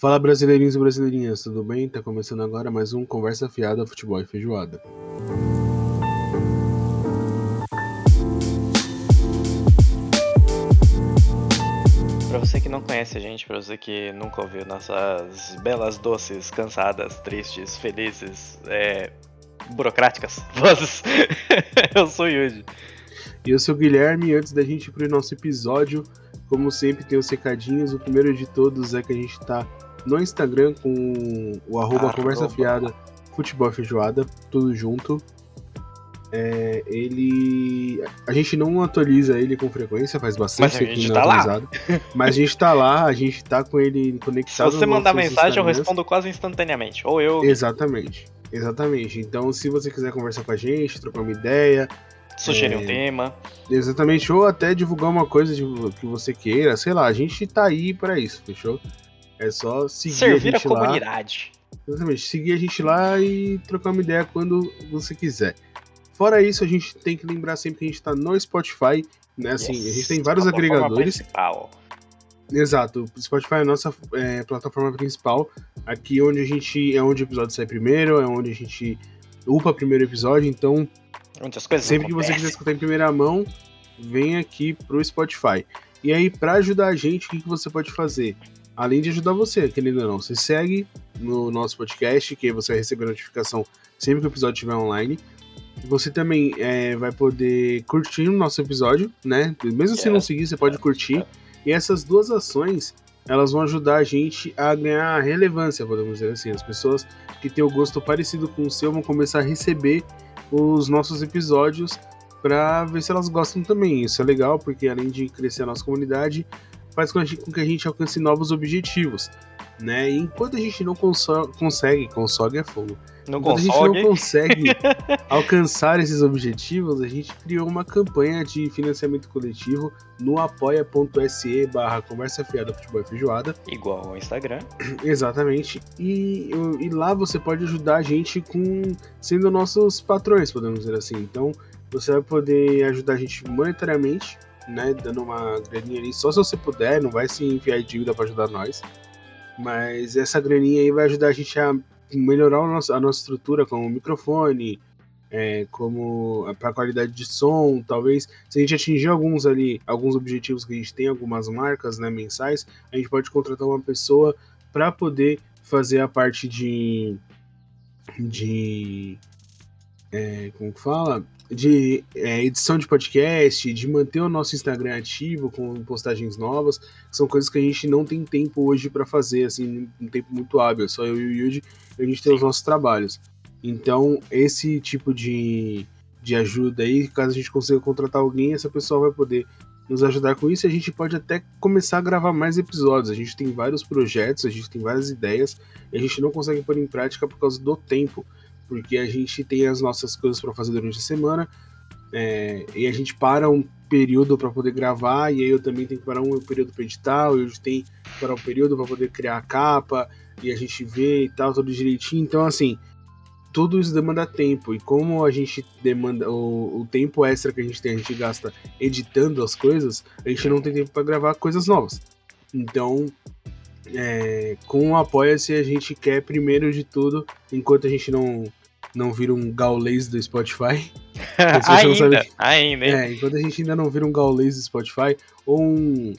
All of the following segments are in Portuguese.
Fala brasileirinhos e brasileirinhas, tudo bem? Tá começando agora mais um Conversa Fiada Futebol e Feijoada. Pra você que não conhece a gente, pra você que nunca ouviu nossas belas, doces, cansadas, tristes, felizes, é, burocráticas vozes, eu sou o Yuji. E eu sou o Guilherme, e antes da gente ir pro nosso episódio, como sempre tem os recadinhos, o primeiro de todos é que a gente tá no Instagram com o arroba. Conversa Fiada Futebol Feijoada, tudo junto. É, ele. A gente não atualiza ele com frequência, faz bastante tempo que não tá atualizado. Lá. Mas a gente tá lá, a gente tá com ele conectado. Se você mandar mensagem, eu respondo quase instantaneamente. Ou eu. Exatamente. Exatamente. Então, se você quiser conversar com a gente, trocar uma ideia. Sugerir é... um tema. Exatamente. Ou até divulgar uma coisa que você queira, sei lá, a gente tá aí para isso, fechou? É só seguir Servir a, gente a comunidade. Lá. Exatamente. Seguir a gente lá e trocar uma ideia quando você quiser. Fora isso, a gente tem que lembrar sempre que a gente está no Spotify, né? Assim, yes, a gente tem vários agregadores. Principal. Exato, o Spotify é a nossa é, plataforma principal. Aqui onde a gente. É onde o episódio sai primeiro, é onde a gente upa o primeiro episódio, então. sempre que você quiser escutar em primeira mão, vem aqui pro Spotify. E aí, para ajudar a gente, o que, que você pode fazer? Além de ajudar você, querido ou não, você segue no nosso podcast, que você vai receber notificação sempre que o episódio estiver online. Você também é, vai poder curtir o nosso episódio, né? Mesmo se não seguir, você pode curtir. E essas duas ações, elas vão ajudar a gente a ganhar relevância, podemos dizer assim. As pessoas que têm o gosto parecido com o seu vão começar a receber os nossos episódios para ver se elas gostam também. Isso é legal, porque além de crescer a nossa comunidade, faz com, que a gente alcance novos objetivos. Né? E enquanto a gente não consegue, console é fogo. Não Quando a gente não consegue alcançar esses objetivos, a gente criou uma campanha de financiamento coletivo no apoia.se barra conversa fiada futebol e feijoada. Igual ao Instagram. Exatamente. E, e lá você pode ajudar a gente com sendo nossos patrões, podemos dizer assim. Então, você vai poder ajudar a gente monetariamente, né? Dando uma graninha ali, só se você puder, não vai se enfiar de dívida para ajudar nós. Mas essa graninha aí vai ajudar a gente a melhorar a nossa, a nossa estrutura como microfone, é, como para qualidade de som, talvez se a gente atingir alguns ali, alguns objetivos que a gente tem, algumas marcas né, mensais, a gente pode contratar uma pessoa para poder fazer a parte de de é, como fala de é, edição de podcast, de manter o nosso Instagram ativo com postagens novas, que são coisas que a gente não tem tempo hoje para fazer, assim, um tempo muito hábil. Só eu e o Yuji, a gente tem os nossos trabalhos. Então, esse tipo de, de ajuda aí, caso a gente consiga contratar alguém, essa pessoa vai poder nos ajudar com isso e a gente pode até começar a gravar mais episódios. A gente tem vários projetos, a gente tem várias ideias e a gente não consegue pôr em prática por causa do tempo porque a gente tem as nossas coisas para fazer durante a semana é, e a gente para um período para poder gravar e aí eu também tenho que parar um período para editar, eu tenho que parar um período para poder criar a capa e a gente vê e tal, tudo direitinho. Então, assim, tudo isso demanda tempo e como a gente demanda o, o tempo extra que a gente tem, a gente gasta editando as coisas, a gente não tem tempo para gravar coisas novas. Então, é, com o Apoia-se, a gente quer, primeiro de tudo, enquanto a gente não não vira um gaulês do Spotify. ainda, sabe, ainda. É, enquanto a gente ainda não vira um gaulês do Spotify, ou um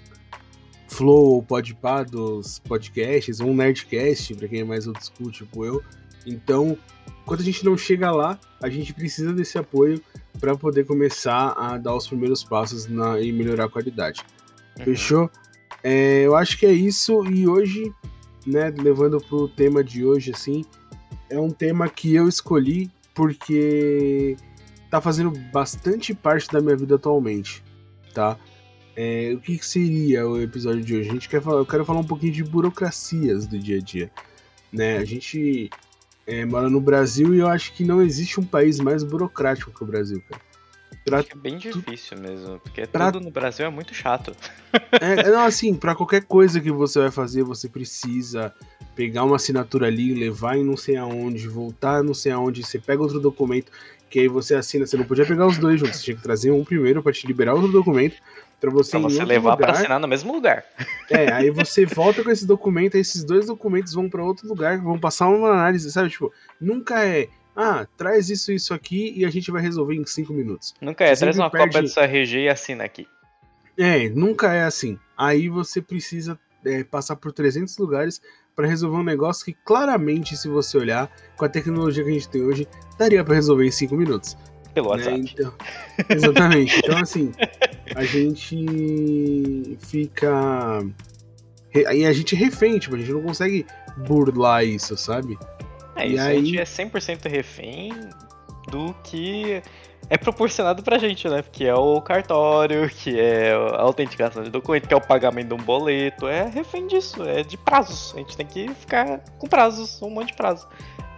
Flow ou Podpah dos podcasts, ou um Nerdcast, pra quem é mais old school, tipo eu. Então, enquanto a gente não chega lá, a gente precisa desse apoio para poder começar a dar os primeiros passos na, e melhorar a qualidade. Uhum. Fechou? É, eu acho que é isso, e hoje, né, levando pro tema de hoje, assim, é um tema que eu escolhi porque tá fazendo bastante parte da minha vida atualmente, tá? É, o que, que, seria o episódio de hoje? A gente quer falar, eu quero falar um pouquinho de burocracias do dia a dia, né? A gente é, mora no Brasil e eu acho que não existe um país mais burocrático que o Brasil, cara. Pra é bem difícil tu... mesmo, porque pra... tudo no Brasil é muito chato. É, não, assim, para qualquer coisa que você vai fazer, você precisa pegar uma assinatura ali, levar em não sei aonde, voltar não sei aonde, você pega outro documento, que aí você assina, você não podia pegar os dois juntos, você tinha que trazer um primeiro para te liberar outro documento, Pra você, Pra você levar pra lugar. assinar no mesmo lugar. É, aí você volta com esse documento, aí esses dois documentos vão pra outro lugar, vão passar uma análise, sabe? Tipo, nunca é, ah, traz isso, isso aqui e a gente vai resolver em cinco minutos. Nunca é, Você traz uma perde- cópia do seu RG e assina aqui. É, nunca é assim. Aí você precisa é, passar por 300 lugares pra resolver um negócio que claramente, se você olhar, com a tecnologia que a gente tem hoje, daria pra resolver em cinco minutos. Pelo né? WhatsApp. Então, exatamente. Então, assim, a gente fica. Aí a gente é refém, tipo, a gente não consegue burlar isso, sabe? É, E isso a aí- gente é 100% refém do que é proporcionado pra gente, né? Que é o cartório, que é a autenticação de documento, que é o pagamento de um boleto. É refém disso, é de prazos. A gente tem que ficar com prazos, um monte de prazo.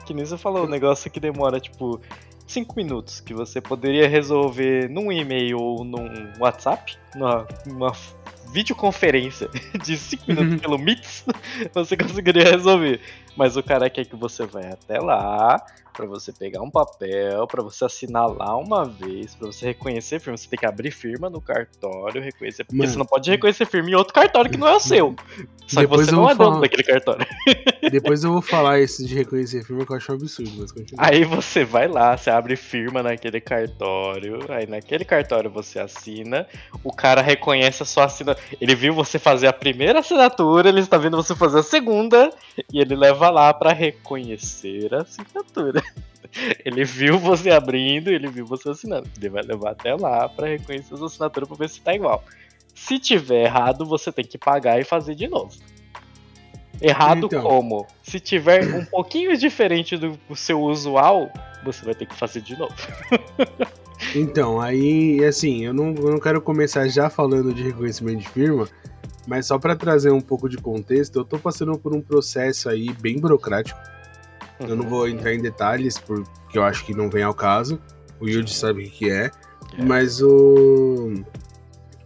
Que nem você falou, o negócio que demora, tipo, 5 minutos, que você poderia resolver num e-mail ou num WhatsApp, numa, numa videoconferência de 5 minutos Uhum. pelo Meets, você conseguiria resolver. Mas o cara quer que você vá até lá, pra você pegar um papel, pra você assinar lá uma vez, pra você reconhecer firma. Você tem que abrir firma no cartório, reconhecer. Porque Mano. você não pode reconhecer firma em outro cartório que não é o seu. Só Depois que você não é dono falar. daquele cartório. Depois eu vou falar esse de reconhecer firma que eu acho um absurdo, mas continua. Aí você vai lá, você abre firma naquele cartório, aí naquele cartório você assina, o cara reconhece a sua assinatura. Ele viu você fazer a primeira assinatura, ele está vendo você fazer a segunda, e ele leva lá pra reconhecer a assinatura. Ele viu você abrindo, ele viu você assinando. Ele vai levar até lá pra reconhecer a sua assinatura pra ver se tá igual. Se tiver errado, você tem que pagar e fazer de novo. Errado Então. como? Se tiver um pouquinho diferente do seu usual, você vai ter que fazer de novo. Então, aí, assim, eu não, eu não quero começar já falando de reconhecimento de firma, mas só pra trazer um pouco de contexto, eu tô passando por um processo aí bem burocrático. Eu não vou entrar em detalhes, porque eu acho que não vem ao caso. O Yuji sabe o que é. É. Mas o.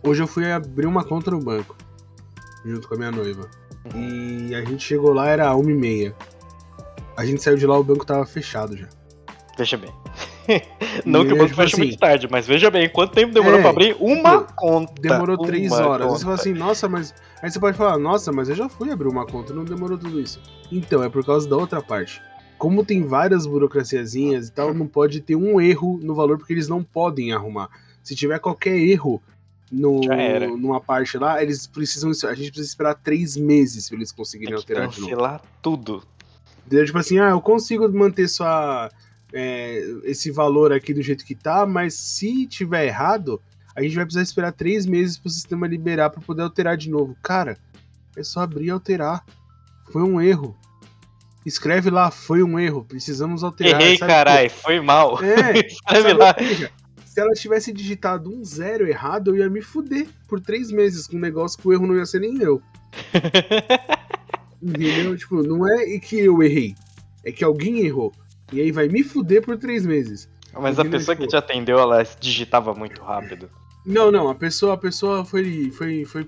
Hoje eu fui abrir uma conta no banco, junto com a minha noiva. E a gente chegou lá, era 1h30. A gente saiu de lá, o banco tava fechado já. Veja bem. Não que o E, banco tipo feche assim, muito tarde, mas veja bem, quanto tempo demorou É, pra abrir? Uma tipo, conta. Demorou três uma horas. Aí você fala conta. assim, nossa, mas. Aí você pode falar, nossa, mas eu já fui abrir uma conta, não demorou tudo isso. Então, é por causa da outra parte. Como tem várias burocraciazinhas e tal, não pode ter um erro no valor, porque eles não podem arrumar. Se tiver qualquer erro no, numa parte lá, eles precisam. A gente precisa esperar três meses pra eles conseguirem que alterar de novo. cancelar tudo. Tipo assim, ah, eu consigo manter sua, é, esse valor aqui do jeito que tá, mas se tiver errado, a gente vai precisar esperar três meses pro sistema liberar pra poder alterar de novo. Cara, é só abrir e alterar. Foi um erro. Escreve lá, foi um erro, precisamos alterar. Errei, carai, foi mal. É, Escreve lá. Veja, se ela tivesse digitado um zero errado, eu ia me fuder por três meses com um negócio que o erro não ia ser nem eu. Entendeu? Tipo, não é que eu errei. É que alguém errou. E aí vai me fuder por três meses. Mas a pessoa que te atendeu, ela digitava muito rápido. Não, não, a pessoa, a pessoa foi, foi, foi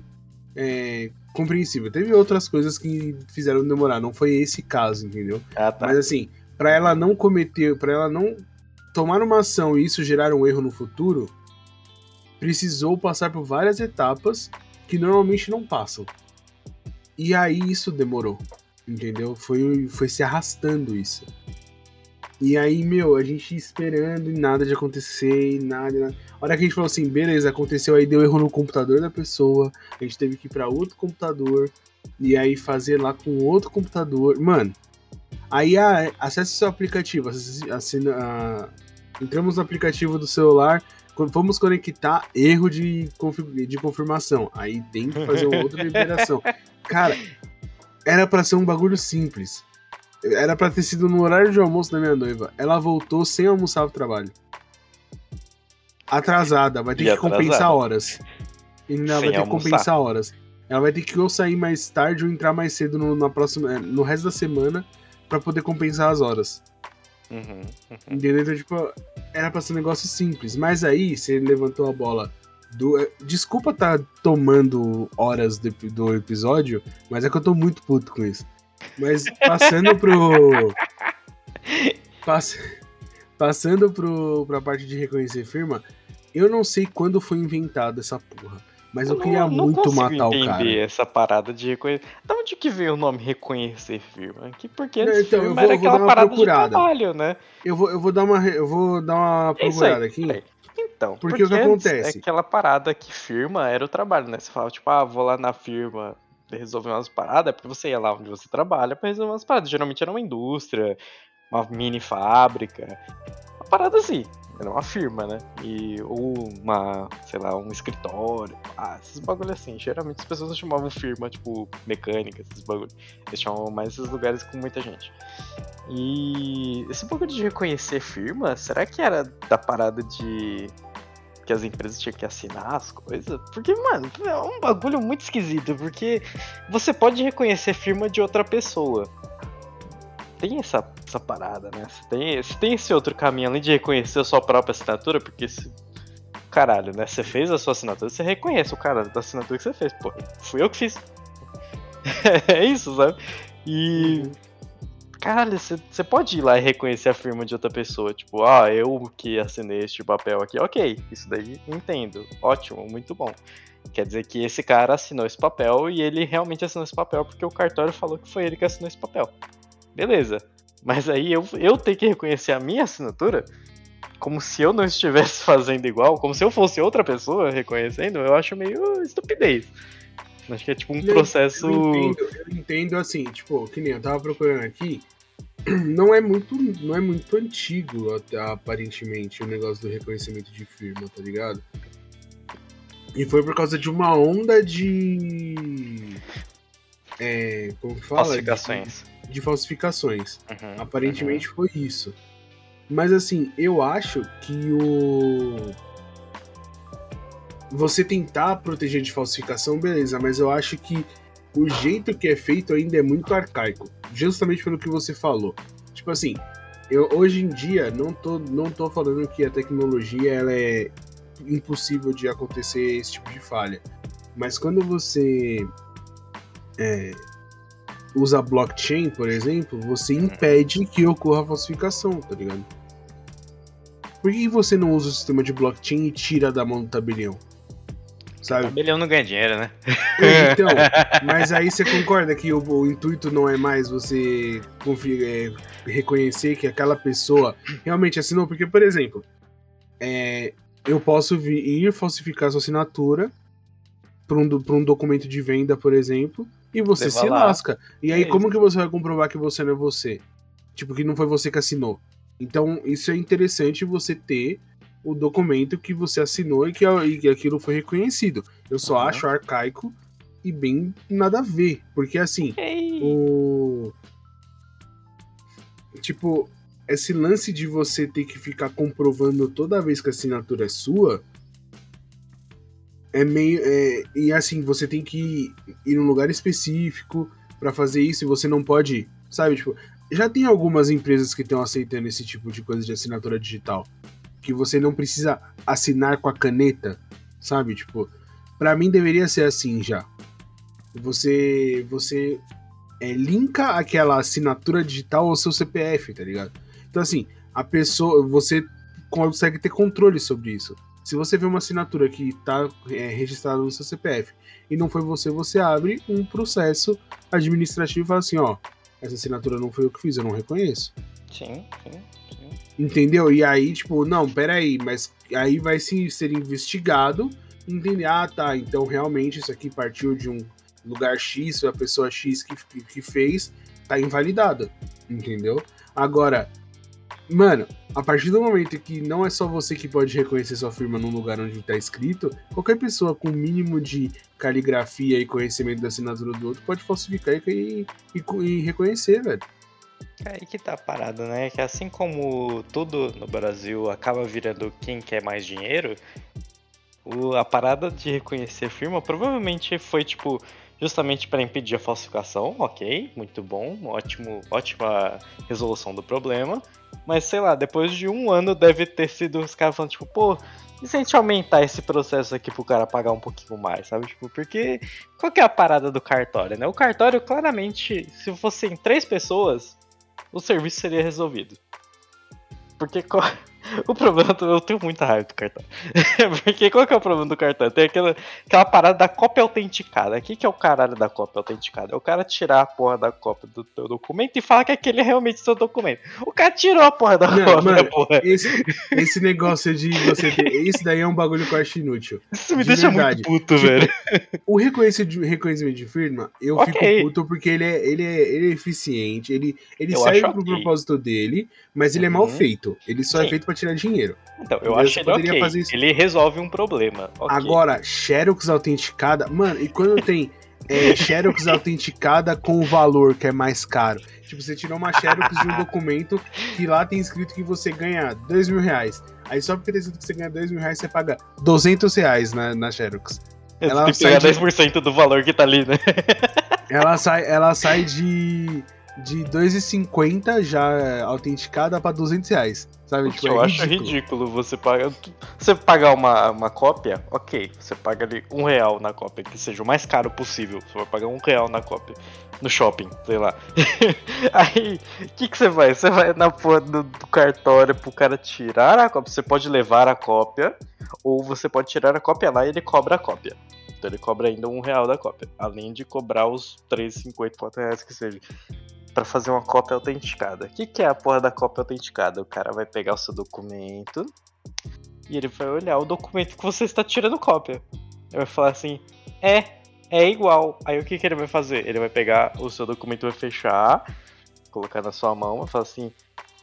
é, compreensível. Teve outras coisas que fizeram demorar, não foi esse caso, entendeu? Ah, tá. Mas assim, pra ela não cometer, pra ela não tomar uma ação e isso gerar um erro no futuro, precisou passar por várias etapas que normalmente não passam. E aí isso demorou, entendeu? Foi, foi se arrastando isso. E aí, meu, a gente esperando e nada de acontecer, e nada, nada. A hora que a gente falou assim, beleza, aconteceu, aí deu erro no computador da pessoa, a gente teve que ir pra outro computador, e aí fazer lá com outro computador. Mano, aí ah, acesse o seu aplicativo, acesse- assina, ah, entramos no aplicativo do celular, vamos conectar, erro de, de confirmação. Aí tem que fazer outra liberação. Cara, era pra ser um bagulho simples. Era pra ter sido no horário de almoço da minha noiva. Ela voltou sem almoçar pro trabalho. Atrasada, vai ter E que atrasada. compensar horas. E ela Sem vai ter que compensar horas. Ela vai ter que ou sair mais tarde ou entrar mais cedo no, na próxima, eh, no resto da semana pra poder compensar as horas. Uhum. Entendeu? Então, tipo, era pra ser um negócio simples. Mas aí, você levantou a bola do. eh, Desculpa tá tomando horas do, do episódio, mas é que eu tô muito puto com isso. Mas passando pro. pass- passando pro, pra parte de reconhecer firma, eu não sei quando foi inventada essa porra. Mas eu, eu queria não, muito não matar o cara. entender essa parada de reconhecer. Da onde que veio o nome reconhecer firma? Que porque não, então, eu vou, era aquela parada procurada. de trabalho, né? Eu vou, eu vou dar uma eu vou dar uma é procurada aqui. Então, porque, porque o que acontece? É aquela parada que firma era o trabalho, né? Você fala, tipo, ah, vou lá na firma resolver umas paradas, é porque você ia lá onde você trabalha para resolver umas paradas. Geralmente era uma indústria, uma mini fábrica, uma parada assim. Era uma firma, né? E, ou uma, sei lá, um escritório. Ah, esses bagulho assim. Geralmente as pessoas não chamavam firma, tipo, mecânica, esses bagulho. Eles chamavam mais esses lugares com muita gente. E esse bagulho de reconhecer firma, será que era da parada de que as empresas tinham que assinar as coisas. Porque, mano, é um bagulho muito esquisito, porque você pode reconhecer firma de outra pessoa. Tem essa, essa parada, né? Você tem, você tem esse outro caminho além de reconhecer a sua própria assinatura, porque se. Caralho, né? Você fez a sua assinatura, você reconhece o cara da assinatura que você fez. Pô, fui eu que fiz. é isso, sabe? E. Uhum. Caralho, você pode ir lá e reconhecer a firma de outra pessoa. Tipo, ah, eu que assinei este papel aqui. Ok, isso daí entendo. Ótimo, muito bom. Quer dizer que esse cara assinou esse papel e ele realmente assinou esse papel porque o cartório falou que foi ele que assinou esse papel. Beleza. Mas aí eu, eu tenho que reconhecer a minha assinatura como se eu não estivesse fazendo igual, como se eu fosse outra pessoa reconhecendo, eu acho meio estupidez. Acho que é tipo um processo. Eu entendo, eu entendo assim, tipo, que nem eu tava procurando aqui. Não é muito, não é muito antigo, aparentemente, o negócio do reconhecimento de firma, tá ligado? E foi por causa de uma onda de. É, como que fala? Falsificações. De, de falsificações. Uhum, Aparentemente uhum. foi isso. Mas assim, eu acho que o você tentar proteger de falsificação, beleza, mas eu acho que o jeito que é feito ainda é muito arcaico, justamente pelo que você falou. Tipo assim, eu hoje em dia não tô, não tô falando que a tecnologia ela é impossível de acontecer esse tipo de falha, mas quando você é, usa blockchain, por exemplo, você impede que ocorra falsificação, tá ligado? Por que você não usa o sistema de blockchain e tira da mão do tabelião? Sabe? Tabelião não ganha dinheiro, né? É, então, mas aí você concorda que o, o intuito não é mais você é, reconhecer que aquela pessoa realmente assinou? Porque, por exemplo, é, eu posso vir, ir falsificar sua assinatura para um, um documento de venda, por exemplo, e você Leva se lá. lasca. E aí, é como que você vai comprovar que você não é você? Tipo, que não foi você que assinou. Então, isso é interessante você ter o documento que você assinou e que, e que aquilo foi reconhecido. Eu só uhum. acho arcaico e bem nada a ver. Porque assim, Ei. o. Tipo, esse lance de você ter que ficar comprovando toda vez que a assinatura é sua. É meio. É, e assim, você tem que ir num lugar específico para fazer isso e você não pode. Sabe, tipo, já tem algumas empresas que estão aceitando esse tipo de coisa de assinatura digital que você não precisa assinar com a caneta, sabe? Tipo, para mim deveria ser assim já. Você você é, linka aquela assinatura digital ao seu CPF, tá ligado? Então assim, a pessoa, você consegue ter controle sobre isso. Se você vê uma assinatura que está é, registrada no seu CPF e não foi você, você abre um processo administrativo e fala assim, ó, essa assinatura não foi eu que fiz, eu não reconheço. Sim, sim. Entendeu? E aí, tipo, não, peraí, mas aí vai sim ser investigado, entender, ah, tá, então realmente isso aqui partiu de um lugar X, a pessoa X que, que fez, tá invalidada, entendeu? Agora, mano, a partir do momento que não é só você que pode reconhecer sua firma num lugar onde tá escrito, qualquer pessoa com mínimo de caligrafia e conhecimento da assinatura do outro pode falsificar e, e, e reconhecer, velho. É aí que tá a parada, né? Que assim como tudo no Brasil acaba virando quem quer mais dinheiro, o, a parada de reconhecer firma provavelmente foi tipo justamente para impedir a falsificação, ok, muito bom, ótimo, ótima resolução do problema. Mas sei lá, depois de um ano deve ter sido os caras falando, tipo, pô, e se a gente aumentar esse processo aqui pro cara pagar um pouquinho mais, sabe? Tipo, porque qual que é a parada do cartório, né? O cartório, claramente, se fossem três pessoas, o serviço seria resolvido. Porque O problema, eu tenho muita raiva do cartão. Porque qual que é o problema do cartão? Tem aquela, aquela parada da cópia autenticada. O que, que é o caralho da cópia autenticada? É o cara tirar a porra da cópia do teu documento e falar que aquele é realmente seu documento. O cara tirou a porra da Não, cópia, mano, porra. Esse, esse negócio de você ter. Isso daí é um bagulho que eu acho inútil. Isso me de deixa verdade. muito puto, Tipo, velho. O reconhecimento de, reconhecimento de firma, eu Ok. fico puto porque ele é, ele é, ele é eficiente, ele, ele Eu serve pro ok. propósito dele, mas ele é mal Uhum. feito. Ele só é Sim. feito pra tirar dinheiro. Então, eu acho ele poderia ok. fazer isso. Ele resolve um problema. ok. Agora, Xerox autenticada. Mano, e quando tem é, Xerox autenticada com o valor que é mais caro? Tipo, você tirou uma Xerox de um documento que lá tem escrito que você ganha dois mil reais. Aí só porque tem escrito que você ganha dois mil reais, você paga 200 reais na, na Xerox. Ela tem que sai pegar de- 10% do valor que tá ali, né? Ela sai, ela sai de, de 2,50 já autenticada pra 200 reais. Sabe? Tipo, eu é acho ridículo. ridículo você pagar. Você pagar uma, uma cópia, ok. Você paga ali um real na cópia, que seja o mais caro possível. Você vai pagar um real na cópia. No shopping, sei lá. Aí, o que, que você vai? Você vai na porra do, do cartório pro cara tirar a cópia. Você pode levar a cópia, ou você pode tirar a cópia lá e ele cobra a cópia. Então ele cobra ainda um real da cópia. Além de cobrar os 3,50, 4 reais que seja. Pra fazer uma cópia autenticada. O que, que é a porra da cópia autenticada? O cara vai pegar o seu documento e ele vai olhar o documento que você está tirando cópia. Ele vai falar assim: é, é igual. Aí o que, que ele vai fazer? Ele vai pegar o seu documento, vai fechar, colocar na sua mão e falar assim: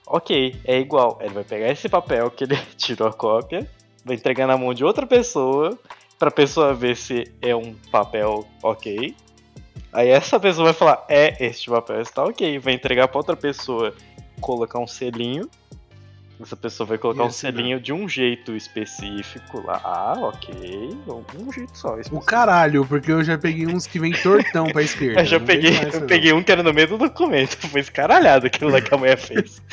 ok, é igual. Ele vai pegar esse papel que ele tirou a cópia, vai entregar na mão de outra pessoa, pra pessoa ver se é um papel ok. Aí essa pessoa vai falar, é, este papel está ok. Vai entregar pra outra pessoa, colocar um selinho. Essa pessoa vai colocar E um assinar. selinho de um jeito específico lá. Ah, ok. Um jeito só. O específico. caralho, porque eu já peguei uns que vem tortão pra esquerda. Eu já Não peguei, eu peguei um que era no meio do documento. Foi escaralhado aquilo lá que a mulher fez.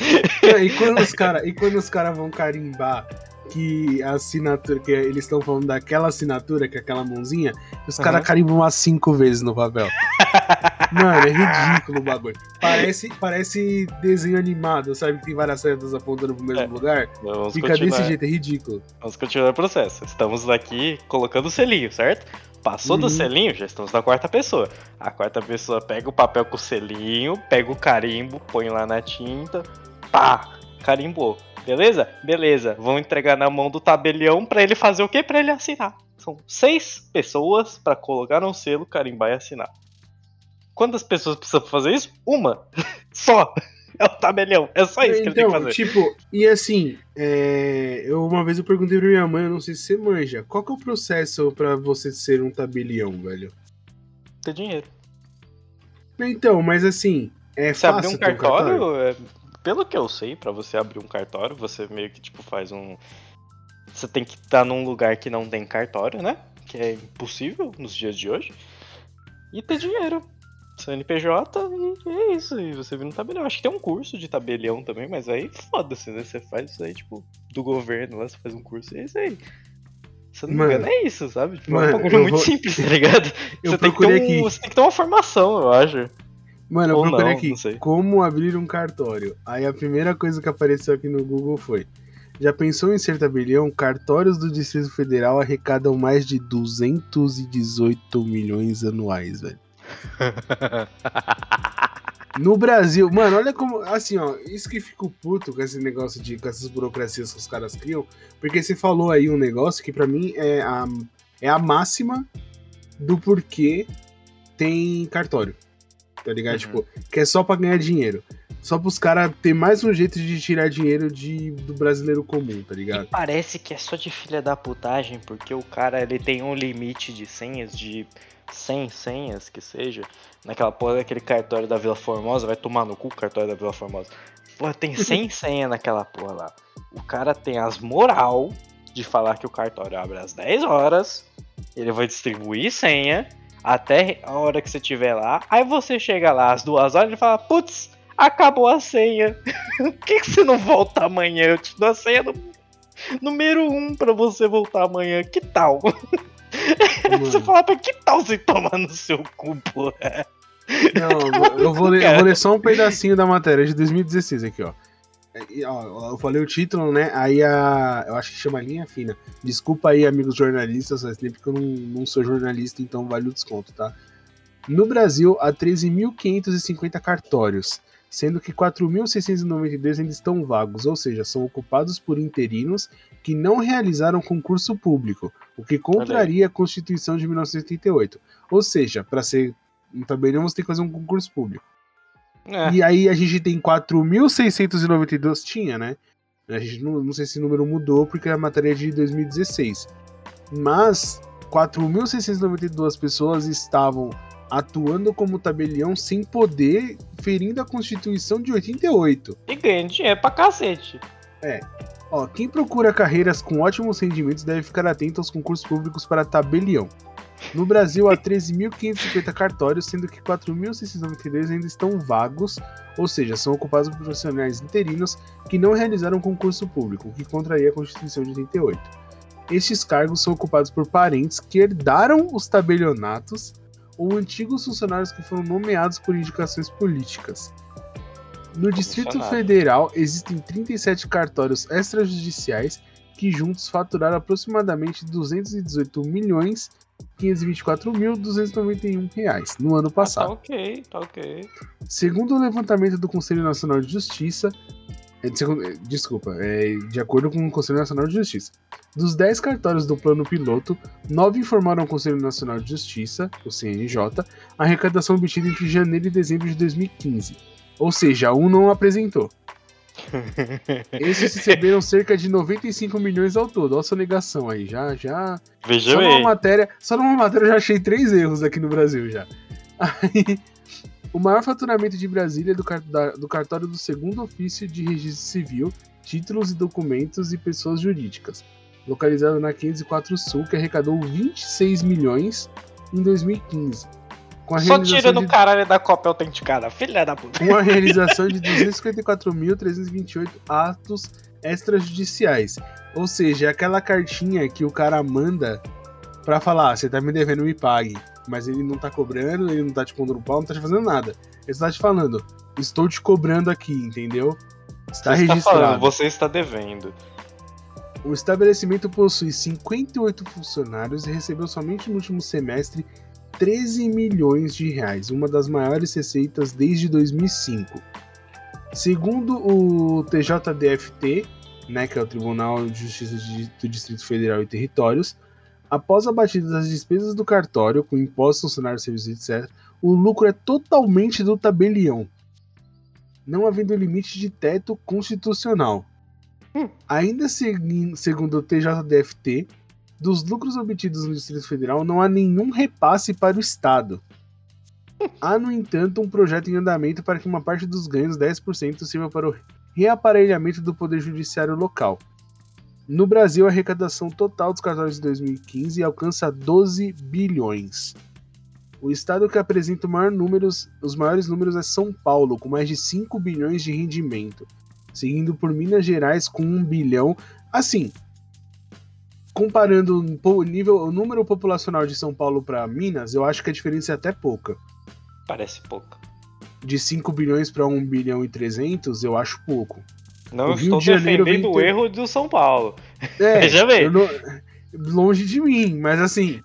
E quando os cara- e quando os caras vão carimbar que a assinatura, que eles estão falando daquela assinatura, que é aquela mãozinha, os Aham. caras carimbam umas cinco vezes no papel. Mano, é ridículo o bagulho. Parece, parece desenho animado, sabe? Que tem várias setas apontando pro mesmo É. lugar. Vamos Fica continuar. desse jeito, é ridículo. Vamos continuar o processo. Estamos aqui colocando o selinho, certo? Passou do Uhum. selinho, já estamos na quarta pessoa. A quarta pessoa pega o papel com o selinho, pega o carimbo, põe lá na tinta, pá, carimbou. Beleza? Beleza. Vão entregar na mão do tabelião pra ele fazer o quê? Pra ele assinar. São seis pessoas pra colocar um selo, carimbar e assinar. Quantas pessoas precisam fazer isso? Uma. Só. É o tabelião. É só isso que ele tem que Então, fazer. tipo, e assim, é, eu uma vez eu perguntei pra minha mãe, eu não sei se você manja, qual que é o processo pra você ser um tabelião, velho? Ter dinheiro. Então, mas assim, é Você fácil abrir um ter cartório, é, pelo que eu sei, pra você abrir um cartório, você meio que tipo faz um. Você tem que estar num lugar que não tem cartório, né? Que é impossível nos dias de hoje. E ter dinheiro. CNPJ e é isso. E você vira um tabelião. Acho que tem um curso de tabelião também, mas aí foda-se, né? Você faz isso aí, tipo, do governo lá, você faz um curso e é isso aí. Se não me Mano, engano, é isso, sabe? Tipo, é mano, um bagulho muito vou- simples, tá ligado? Eu você, tem que ter um- aqui. você tem que ter uma formação, eu acho. Mano, eu Ou procurei não, aqui não como abrir um cartório. Aí a primeira coisa que apareceu aqui no Google foi: Já pensou em ser tabelião? Cartórios do Distrito Federal arrecadam mais de 218 milhões anuais, velho. No Brasil, mano, olha como. Assim, ó, isso que fico puto com esse negócio de. com essas burocracias que os caras criam. Porque você falou aí um negócio que pra mim é a, é a máxima do porquê tem cartório. Tá ligado? Uhum. Tipo, que é só pra ganhar dinheiro. Só pros caras ter mais um jeito de tirar dinheiro de, do brasileiro comum, tá E ligado? parece que é só de filha da putagem, porque o cara ele tem um limite de senhas, de 100 senhas que seja, naquela porra daquele cartório da Vila Formosa, vai tomar no cu o cartório da Vila Formosa. Porra, tem 100 senhas naquela porra lá. O cara tem as moral de falar que o cartório abre às 10 horas, ele vai distribuir senha até a hora que você estiver lá, aí você chega lá às duas horas e fala, putz, acabou a senha. Por que, que você não volta amanhã? Eu te dou a senha do número 1 um pra você voltar amanhã. Que tal? Você fala pra que tal você tomar no seu cu, porra? não, eu vou ler, eu vou ler só um pedacinho da matéria de 2016 aqui, ó. Ó, eu falei o título, né? Aí a. Eu acho que chama linha fina. Desculpa aí, amigos jornalistas, tempo que eu não, não sou jornalista, então vale o desconto, tá? No Brasil, há 13.550 cartórios, sendo que 4.692 ainda estão vagos, ou seja, são ocupados por interinos que não realizaram concurso público, o que contraria a Constituição de 1988. Ou seja, para ser um tabelião, você tem que fazer um concurso público. É. E aí a gente tem 4.692, tinha, né? A gente não, não sei se o número mudou porque a matéria é de 2016. Mas 4.692 pessoas estavam atuando como tabelião sem poder, ferindo a Constituição de 88. E ganhando dinheiro pra cacete. É. Ó, quem procura carreiras com ótimos rendimentos deve ficar atento aos concursos públicos para tabelião. No Brasil, há 13.550 cartórios, sendo que 4.692 ainda estão vagos, ou seja, são ocupados por profissionais interinos que não realizaram concurso público, o que contraria a Constituição de 88. Estes cargos são ocupados por parentes que herdaram os tabelionatos ou antigos funcionários que foram nomeados por indicações políticas. No Distrito Federal existem 37 cartórios extrajudiciais que juntos faturaram aproximadamente 218 milhões 524.291 reais no ano passado. Ah, tá ok, tá ok. Segundo o levantamento do Conselho Nacional de Justiça, é, é, desculpa, é, de acordo com o Conselho Nacional de Justiça, dos 10 cartórios do plano piloto, 9 informaram ao Conselho Nacional de Justiça, o CNJ, a arrecadação obtida entre janeiro e dezembro de 2015. Ou seja, um não apresentou. Esses receberam cerca de 95 milhões ao todo. Olha a sua negação aí. Já, já. Veja só bem. Numa matéria, só numa matéria eu já achei três erros aqui no Brasil já. Aí, o maior faturamento de Brasília é do, do cartório do segundo ofício de registro civil, títulos e documentos e pessoas jurídicas, localizado na 504 Sul, que arrecadou 26 milhões em 2015 só tira no de... caralho da cópia autenticada, filha da puta. Com a realização de 254.328 atos extrajudiciais. Ou seja, aquela cartinha que o cara manda pra falar, ah, você tá me devendo, me pague. Mas ele não tá cobrando, ele não tá te pondo no pau, não tá te fazendo nada. Ele tá te falando, estou te cobrando aqui, entendeu? Está você registrado. Está falando, você está devendo. O estabelecimento possui 58 funcionários e recebeu somente no último semestre 13 milhões de reais, uma das maiores receitas desde 2005. Segundo o TJDFT, né, que é o Tribunal de Justiça do Distrito Federal e Territórios, após a batida das despesas do cartório, com impostos, funcionários, serviços, etc., o lucro é totalmente do tabelião, não havendo limite de teto constitucional. Hum. Ainda segundo o TJDFT, dos lucros obtidos no Distrito Federal, não há nenhum repasse para o Estado. Há, no entanto, um projeto em andamento para que uma parte dos ganhos, 10%, sirva para o reaparelhamento do Poder Judiciário local. No Brasil, a arrecadação total dos cartórios de 2015 alcança 12 bilhões. O estado que apresenta maior números, os maiores números é São Paulo, com mais de 5 bilhões de rendimento, seguindo por Minas Gerais com 1 bilhão. Assim, comparando o nível, o número populacional de São Paulo para Minas, eu acho que a diferença é até pouca. Parece pouca. De 5 bilhões para 1 bilhão e 300, eu acho pouco. Não o estou de defendendo o erro do São Paulo. É, Veja bem. Não... longe de mim, mas assim,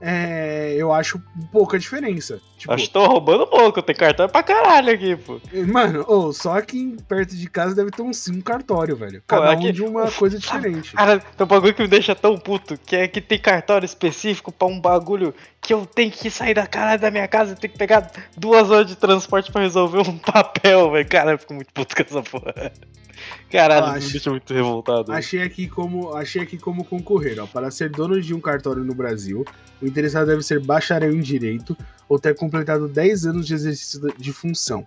é, eu acho pouca diferença. Tipo, acho que tô roubando pouco, tem cartório pra caralho aqui, pô. Mano, oh, só aqui perto de casa deve ter uns 5 cartório, velho. Cada pô, aqui, um de uma coisa diferente. Cara, tem um bagulho que me deixa tão puto, que é que tem cartório específico pra um bagulho que eu tenho que sair da cara da minha casa, e tenho que pegar duas horas de transporte pra resolver um papel, velho. Cara, eu fico muito puto com essa porra. Caralho, ah, me deixa muito revoltado. Achei aqui como, achei aqui como concorrer, ó. Para ser dono de um cartório no Brasil, o interessado deve ser bacharel em direito ou ter completado 10 anos de exercício de função.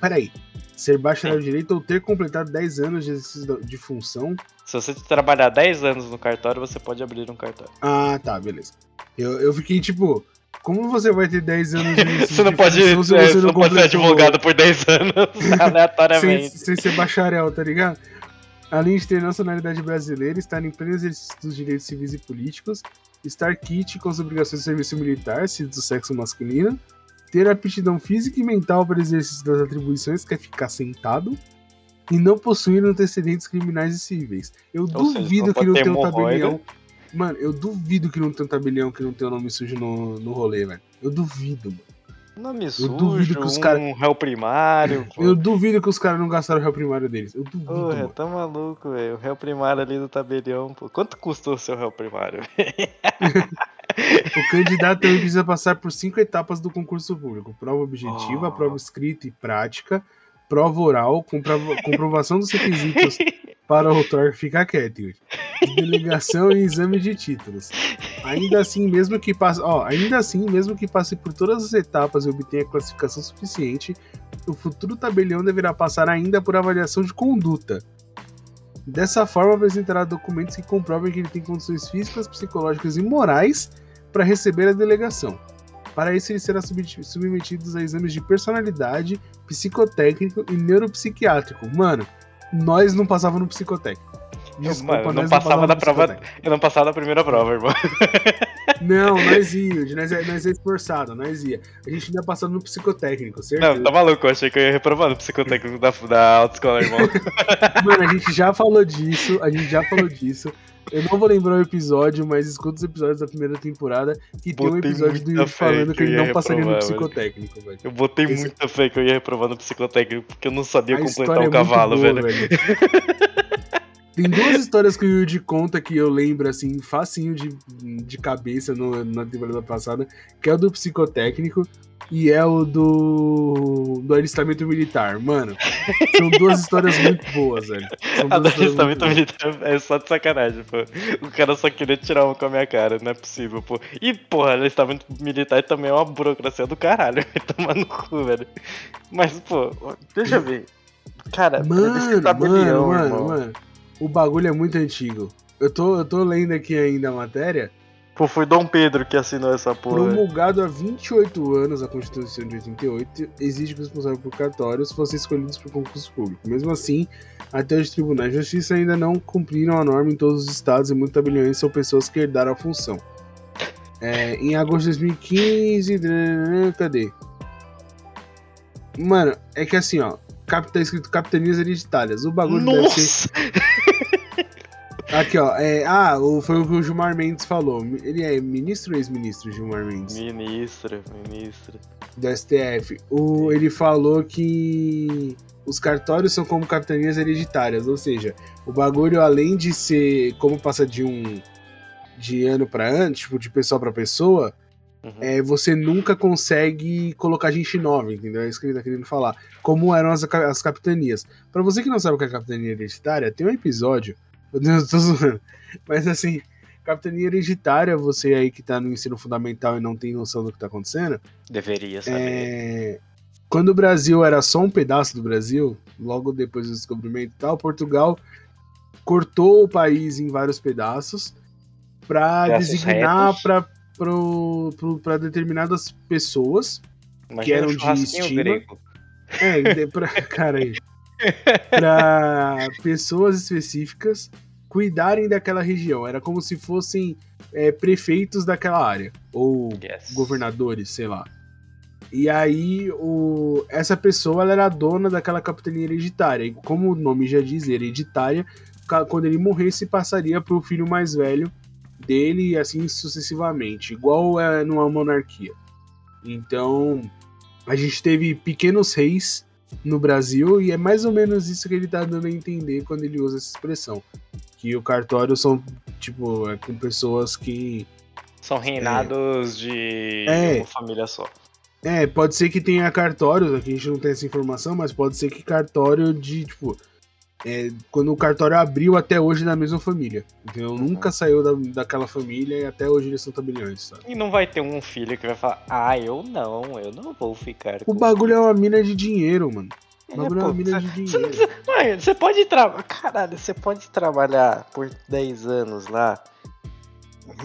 Peraí. Ser bacharel em direito ou ter completado 10 anos de exercício de função. Se você trabalhar 10 anos no cartório, você pode abrir um cartório. Ah, tá, beleza. Eu, eu fiquei tipo, como você vai ter 10 anos de Você não pode, é, você, você não, não pode ser advogado por 10 anos aleatoriamente. sem, sem ser bacharel, tá ligado? Além de ter nacionalidade brasileira, estar em pleno exercício dos direitos civis e políticos, estar kit com as obrigações de serviço militar, se do sexo masculino, ter aptidão física e mental para exercício das atribuições, que é ficar sentado, e não possuir antecedentes criminais e cíveis. Eu Ou duvido seja, não que não tenha um tabelião. Mano, eu duvido que não tenha um tabelião que não tenha o nome sujo no, no rolê, velho. Eu duvido, mano. Nome duvido sujo, que os cara- um réu primário. pô. Eu duvido que os caras não gastaram o réu primário deles. Eu duvido, Porra, mano. tá maluco, velho. O réu primário ali do tabelião, pô. Quanto custou o seu réu primário? O candidato também precisa passar por cinco etapas do concurso público: prova objetiva, Oh. prova escrita e prática, prova oral, comprova- comprovação dos requisitos para o autor ficar quieto, Yuri. delegação e exame de títulos. Ainda assim, mesmo que passe, ó, ainda assim, mesmo que passe por todas as etapas e obtenha classificação suficiente, o futuro tabelião deverá passar ainda por avaliação de conduta. Dessa forma, apresentará documentos que comprovem que ele tem condições físicas, psicológicas e morais para receber a delegação. Para isso, ele será submeti- submetido a exames de personalidade, psicotécnico e neuropsiquiátrico. Mano, nós não passava no psicotécnico. Desculpa, Mano, não nós passava passava da prova-. Eu não passava da primeira prova, irmão. Não, nós ia, nós é, nós é esforçado, nós ia. A gente ainda passava no psicotécnico, certo? Não, tá maluco, eu achei que eu ia reprovar no psicotécnico da, da autoescola, irmão. Mano, a gente já falou disso, a gente já falou disso. Eu não vou lembrar o episódio, mas escuta os episódios da primeira temporada que tem um Botei episódio do Yuri falando que que ele não passaria no reprovar, velho. psicotécnico, velho. Eu botei Esse- muita fé que eu ia reprovar no psicotécnico, porque eu não sabia A completar o é cavalo, boa, velho. Tem duas histórias que o Yuji conta que eu lembro, assim, facinho de, de cabeça no- na temporada passada, que é o do psicotécnico e é o do, do alistamento militar. Mano, são duas histórias muito boas, velho. A do alistamento militar é só de sacanagem, pô. O cara só queria tirar uma com a minha cara, não é possível, pô. E, porra, alistamento militar também é uma burocracia do caralho, vai tomar no cu, velho. Mas, pô, deixa eu ver. Cara, Mano, mano, mano, mano. O bagulho é muito antigo. Eu tô, eu tô lendo aqui ainda a matéria. Pô, foi Dom Pedro que assinou essa porra. Promulgado há 28 anos a Constituição de 88, exige que os responsáveis por cartórios fossem escolhidos por concurso público. Mesmo assim, até os tribunais de justiça ainda não cumpriram a norma em todos os estados e muitos tabeliões são pessoas que herdaram a função. É, em agosto de 2015. Cadê? Mano, é que assim, ó. Cap- Tá escrito capitanias hereditárias. O bagulho deve ser. Nossa! Aqui, ó. É, ah, foi o que o Gilmar Mendes falou. Ele é ministro ou ex-ministro, Gilmar Mendes? Ministro, ministro. do STF. O, ele falou que os cartórios são como capitanias hereditárias, ou seja, o bagulho além de ser como passa de um de ano para ano, tipo de pessoa para pessoa, Uhum. é, você nunca consegue colocar gente nova, entendeu? É isso que ele tá querendo falar. Como eram as, as capitanias. Pra você que não sabe o que é capitania hereditária, tem um episódio. Meu Deus, eu tô zoando. Mas assim, capitania hereditária, você aí que tá no ensino fundamental e não tem noção do que tá acontecendo, Deveria saber. é, Quando o Brasil era só um pedaço do Brasil, logo depois do descobrimento e tal, Portugal cortou o país em vários pedaços para designar para para determinadas pessoas, Imagina que eram um de estima. grego. é, pra, cara aí, para pessoas específicas cuidarem daquela região. Era como se fossem é, prefeitos daquela área ou Yes. governadores, sei lá. E aí, o, essa pessoa ela era a dona daquela capitania hereditária. E como o nome já diz, hereditária, quando ele morresse, passaria para o filho mais velho dele e assim sucessivamente, igual é numa monarquia. Então, a gente teve pequenos reis no Brasil e é mais ou menos isso que ele tá dando a entender quando ele usa essa expressão. Que o cartório são, tipo, é com pessoas que São reinados de É. uma família só. É, pode ser que tenha cartórios, aqui a gente não tem essa informação, mas pode ser que cartório de, tipo, é, quando o cartório abriu até hoje da mesma família. Entendeu? Uhum. Nunca saiu da, daquela família e até hoje eles são tabeliões, sabe? E não vai ter um filho que vai falar, ah, eu não, eu não vou ficar O bagulho é uma mina de dinheiro, mano. O É, bagulho é pô, uma mina de Você não dinheiro. precisa- Mano, você pode trabalhar. Caralho, você pode trabalhar por 10 anos lá.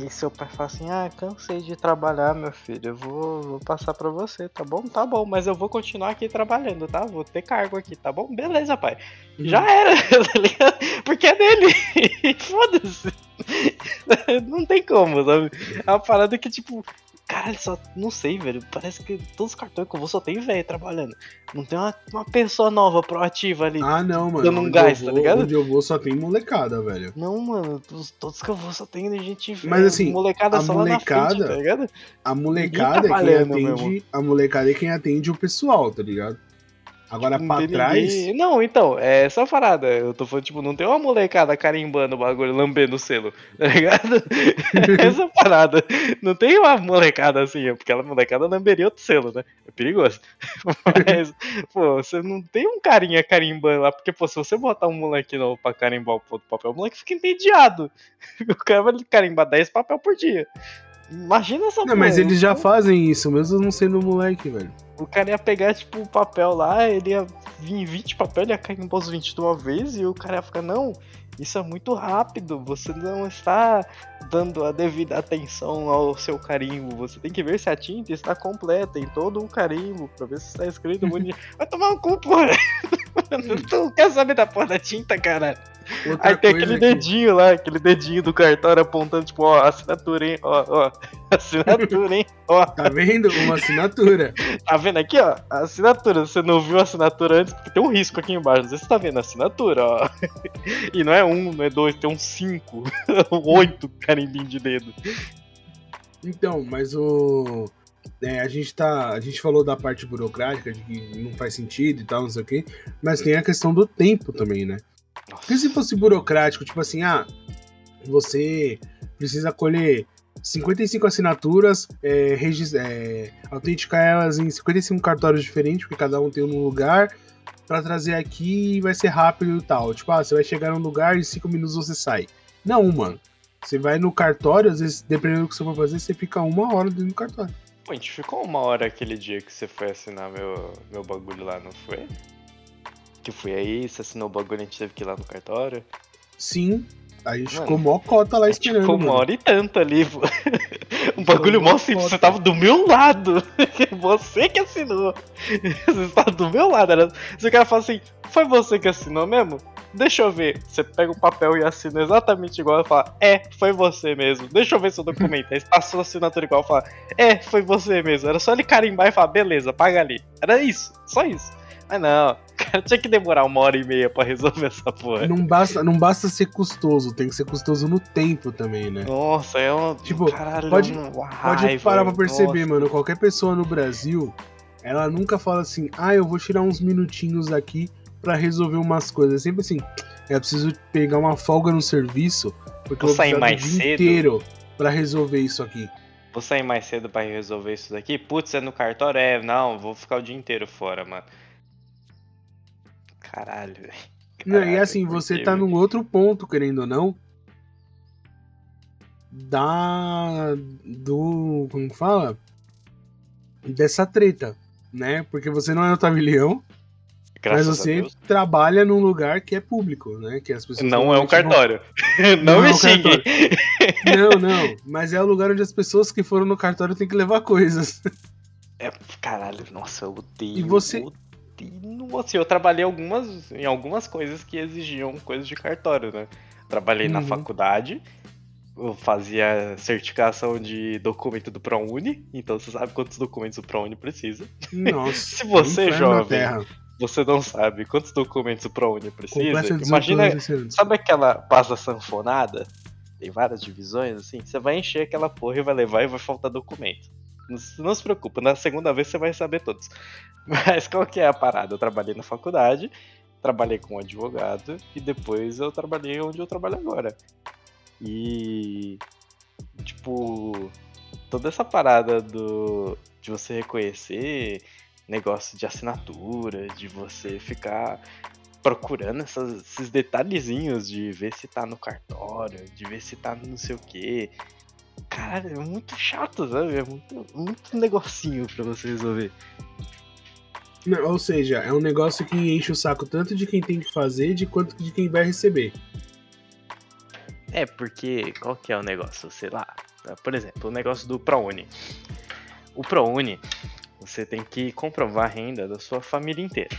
E seu pai fala assim: Ah, cansei de trabalhar, meu filho. Eu vou, vou passar pra você, tá bom? Tá bom, mas eu vou continuar aqui trabalhando, tá? Vou ter cargo aqui, tá bom? Beleza, pai. Já era, tá ligado? Porque é dele. Foda-se. Não tem como, sabe? É uma parada que, tipo. Caralho, só. Não sei, velho. Parece que todos os cartões que eu vou só tem velho trabalhando. Não tem uma, uma pessoa nova, proativa ali. Ah, não, mano. Dando um gás, tá vou- ligado? Onde eu vou só tem molecada, velho. Não, mano, todos, todos que eu vou só tem gente velha. Mas, assim, molecada a só lá na frente, molecada- tá ligado? A molecada é quem atende. mesmo. A molecada é quem atende o pessoal, tá ligado? Agora pra tem trás. ninguém- Não, então, é essa parada. Eu tô falando, tipo, não tem uma molecada carimbando o bagulho, lambendo o selo, tá ligado? essa parada. Não tem uma molecada assim, porque aquela molecada lamberia outro selo, né? É perigoso. Mas, pô, você não tem um carinha carimbando lá, porque, pô, se você botar um moleque novo pra carimbar o papel, o moleque fica entediado. O cara vai carimbar 10 papel por dia. Imagina essa Não, mas eles já então- fazem isso, mesmo não sendo moleque, velho. o cara ia pegar, tipo, o papel lá, ele ia vir 20 papel, ele ia carimbar os 20 de uma vez, e o cara ia ficar, não, isso é muito rápido, você não está dando a devida atenção ao seu carimbo, você tem que ver se a tinta está completa em todo o carimbo, pra ver se está escrito bonito. Vai tomar um cu, porra! Tu não quer saber da porra da tinta, cara? Outra Aí tem aquele que- dedinho lá, aquele dedinho do cartório apontando, tipo, ó, assinatura, hein? Ó, ó, assinatura, hein? Ó, Tá vendo? Uma assinatura. Tá vendo aqui, ó? Assinatura. Você não viu a assinatura antes, porque tem um risco aqui embaixo. Não sei se você tá vendo a assinatura, ó. E não é um, não é dois, tem uns cinco, oito carimbinhos de dedo. Então, mas o. é, a gente tá. A gente falou da parte burocrática, de que não faz sentido e tal, não sei o quê. Mas tem a questão do tempo também, né? Porque se fosse burocrático, tipo assim, ah, você precisa colher 55 assinaturas, é, regis- é, autenticar elas em 55 cartórios diferentes, porque cada um tem um lugar, pra trazer aqui e vai ser rápido e tal. Tipo, ah, você vai chegar num lugar e em 5 minutos você sai. Não, mano. Você vai no cartório, às vezes, dependendo do que você for fazer, você fica uma hora dentro do cartório. Pô, a gente ficou uma hora aquele dia que você foi assinar meu, meu bagulho lá, não foi? Que foi aí, você assinou o bagulho, a gente teve que ir lá no cartório. Sim, a gente Mano, ficou mó cota lá esperando. ficou uma hora e tanto ali, pô. Um bagulho mó simples, você tava do meu lado. Você que assinou. Você estava do meu lado. Era... Se o cara fala assim, foi você que assinou mesmo? Deixa eu ver. Você pega o papel e assina exatamente igual e fala, é, foi você mesmo. Deixa eu ver seu documento. Aí a sua assinatura igual e fala, é, foi você mesmo. Era só ele carimbar e falar, beleza, paga ali. Era isso, só isso. Mas não, cara, tinha que demorar uma hora e meia pra resolver essa porra. Não basta, não basta ser custoso, tem que ser custoso no tempo também, né? Nossa, é uma. Tipo, caralho, pode- uma Pode raiva, parar pra perceber, nossa. mano. Qualquer pessoa no Brasil, ela nunca fala assim, ah, eu vou tirar uns minutinhos aqui pra resolver umas coisas. É sempre assim, é preciso pegar uma folga no serviço, porque Vou eu vou sair mais do dia cedo. inteiro pra resolver isso aqui. Vou sair mais cedo pra resolver isso daqui? Putz, é no cartório? É, não, vou ficar o dia inteiro fora, mano. Caralho, velho. Não, e assim, você tá num outro ponto, querendo ou não, da. do. como que fala? Dessa treta, né? Porque você não é Otávio Leão, Graças mas você trabalha num lugar que é público, né? Que as pessoas Não é um cartório. Não, Não é me um xingue. Não, não. Mas é o lugar onde as pessoas que foram no cartório têm que levar coisas. É, caralho, nossa, eu odeio. E você- Odeio. Assim, eu trabalhei algumas, em algumas coisas que exigiam coisas de cartório, né? Trabalhei na Uhum. faculdade, eu fazia certificação de documento do ProUni, então você sabe quantos documentos o ProUni precisa. Nossa. Se você, na jovem. Você não sabe quantos documentos o ProUni precisa? Imagina, 18 anos esse ano. sabe aquela pasta sanfonada? Tem várias divisões, assim. Você vai encher aquela porra e vai levar e vai faltar documento. Não, se- preocupa, na segunda vez você vai saber todos. Mas qual que é a parada? Eu trabalhei na faculdade, trabalhei com advogado e depois eu trabalhei onde eu trabalho agora. E. Tipo. Toda essa parada do. de você reconhecer negócio de assinatura, de você ficar procurando essas- esses detalhezinhos de ver se tá no cartório, de ver se tá no não sei o que. Caralho, é muito chato, sabe? É muito, muito negocinho pra você resolver. Não, ou seja, é um negócio que enche o saco tanto de quem tem que fazer de quanto de quem vai receber. É, porque qual que é o negócio? Sei lá. Por exemplo, o negócio do ProUni. O ProUni, você tem que comprovar a renda da sua família inteira.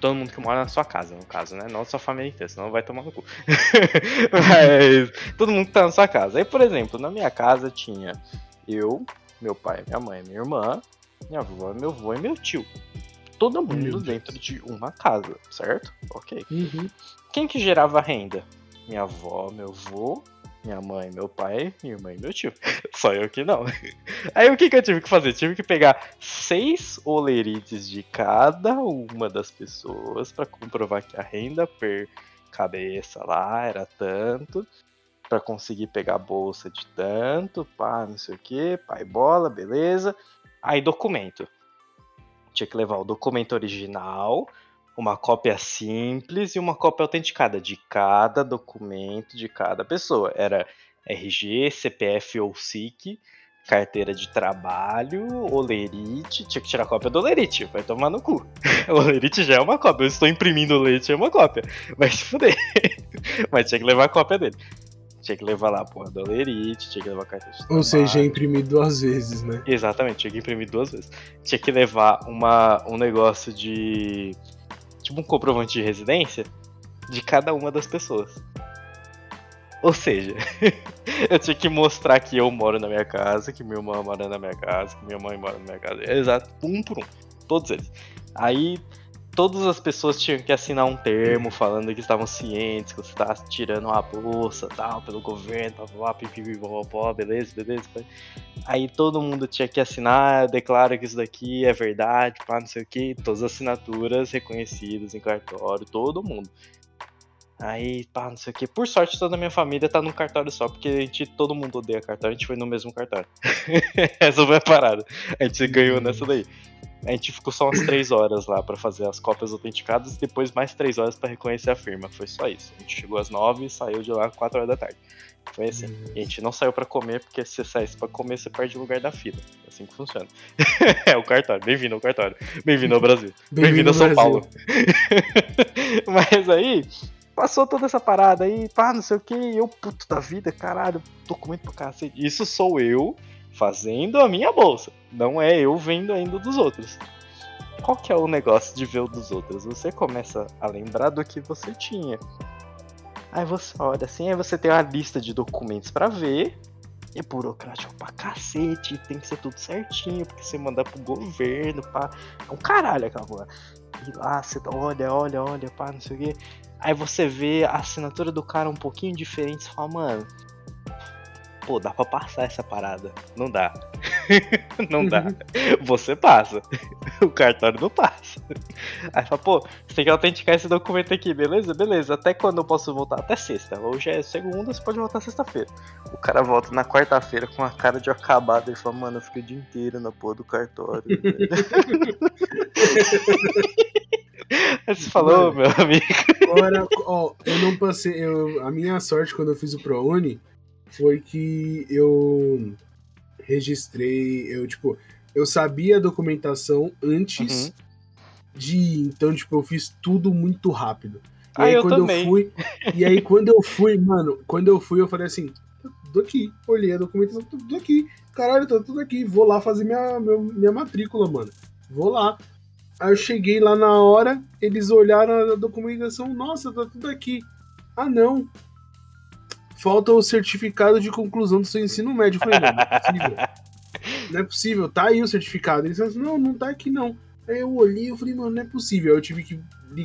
Todo mundo que mora na sua casa, no caso, né? Não sua família inteira, senão vai tomar no cu. Mas todo mundo que tá na sua casa. Aí, por exemplo, na minha casa tinha eu, meu pai, minha mãe, minha irmã, minha avó, meu avô e meu tio. Todo mundo dentro de uma casa, certo? Ok. Uhum. Quem que gerava renda? Minha avó, meu avô, minha mãe, meu pai, minha irmã e meu tio. Só eu que não. Aí o que, que eu tive que fazer? Tive que pegar seis olerites de cada uma das pessoas para comprovar que a renda per cabeça lá era tanto. para conseguir pegar a bolsa de tanto, pá, não sei o que, pai bola, beleza. Aí documento. Tinha que levar o documento original, uma cópia simples e uma cópia autenticada de cada documento de cada pessoa. Era RG, CPF ou SIC, carteira de trabalho, olerite. Tinha que tirar cópia do olerite, vai tomar no cu. O olerite já é uma cópia. Eu estou imprimindo o leite, é uma cópia. Vai se fuder. Mas tinha que levar a cópia dele. Tinha que levar lá a porra do olerite, tinha que levar a carteira de trabalho. Ou seja, imprimir duas vezes, né? Exatamente, tinha que imprimir duas vezes. Tinha que levar uma, um negócio de tipo um comprovante de residência de cada uma das pessoas. Ou seja, eu tinha que mostrar que eu moro na minha casa, que minha irmã mora na minha casa, que minha mãe mora na minha casa. Exato, um por um. Todos eles. Aí todas as pessoas tinham que assinar um termo falando que estavam cientes que você estava tirando uma bolsa tal, pelo governo, blá, blá, beleza, beleza. Aí todo mundo tinha que assinar, declara que isso daqui é verdade, pá, não sei o que, todas as assinaturas reconhecidas em cartório, todo mundo. Aí, pá, não sei o que. Por sorte, toda a minha família tá num cartório só, porque a gente, todo mundo odeia cartório, a gente foi no mesmo cartório. Essa foi a parada. A gente ganhou nessa daí. A gente ficou só umas 3 horas lá para fazer as cópias autenticadas e depois mais 3 horas para reconhecer a firma. Foi só isso. A gente chegou às 9 e saiu de lá às 4 horas da tarde. Foi assim. E a gente não saiu para comer, porque se você saísse pra comer, você perde o lugar da fila. É assim que funciona. é o cartório. Bem-vindo ao cartório. Bem-vindo ao Brasil. Bem-vindo Bem a São Brasil. Paulo. Mas aí, passou toda essa parada aí, pá, não sei o que, eu, puto da vida, caralho, documento pra cacete. Isso sou eu fazendo a minha bolsa. Não é eu vendo ainda dos outros. Qual que é o negócio de ver o dos outros? Você começa a lembrar do que você tinha. Aí você olha assim, aí você tem uma lista de documentos para ver. É burocrático pra cacete, tem que ser tudo certinho, porque você mandar pro governo, pá. É um caralho aquela porra. E lá você olha, olha, olha, pá, não sei o quê. Aí você vê a assinatura do cara um pouquinho diferente, você fala, mano, pô, dá pra passar essa parada. Não dá. não dá. Você passa. O cartório não passa. Aí fala, pô, você tem que autenticar esse documento aqui, beleza? Beleza. Até quando eu posso voltar? Até sexta. Hoje é segunda, você pode voltar sexta-feira. O cara volta na quarta-feira com a cara de acabado e fala, mano, eu fiquei o dia inteiro na porra do cartório. Aí você falou, Mano, meu amigo. Agora, ó, eu não passei. Eu, a minha sorte quando eu fiz o ProUni foi que eu registrei, eu tipo, eu sabia a documentação antes uhum. de ir, então tipo, eu fiz tudo muito rápido. E ah, aí eu quando também. eu fui, e aí quando eu fui, mano, quando eu fui eu falei assim, tá tudo aqui, olhei a documentação, tá tudo aqui, caralho, tá tudo aqui, vou lá fazer minha, minha, minha matrícula, mano. Vou lá. Aí eu cheguei lá na hora, eles olharam a documentação, nossa, tá tudo aqui. Ah, não, falta o certificado de conclusão do seu ensino médio. Eu falei, não, não é possível. Não é possível, tá aí o certificado. Eles falaram assim, não, não tá aqui não. Aí eu olhei e falei, mano, não é possível. Aí eu tive que.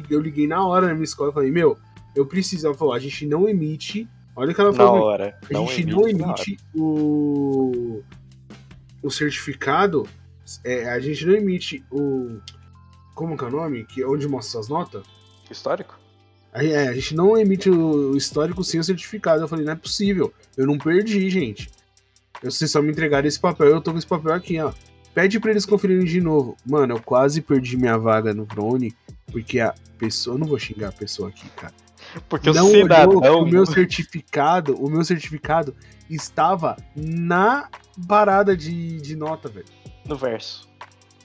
Eu liguei na hora na minha escola e falei, meu, eu preciso. Ela falou, a gente não emite. Olha o que ela falou. Na hora. A gente emite, não emite o. O certificado. É, a gente não emite o. Como que é o nome? Que, onde mostra suas notas? Histórico? É, a gente não emite o histórico sem o certificado. Eu falei, não é possível. Eu não perdi, gente. Vocês só me entregaram esse papel, eu tô com esse papel aqui, ó. Pede pra eles conferirem de novo. Mano, eu quase perdi minha vaga no Brony, porque a pessoa. Eu não vou xingar a pessoa aqui, cara. Porque não o cidadão. O meu certificado, o meu certificado estava na parada de, de nota, velho. No verso.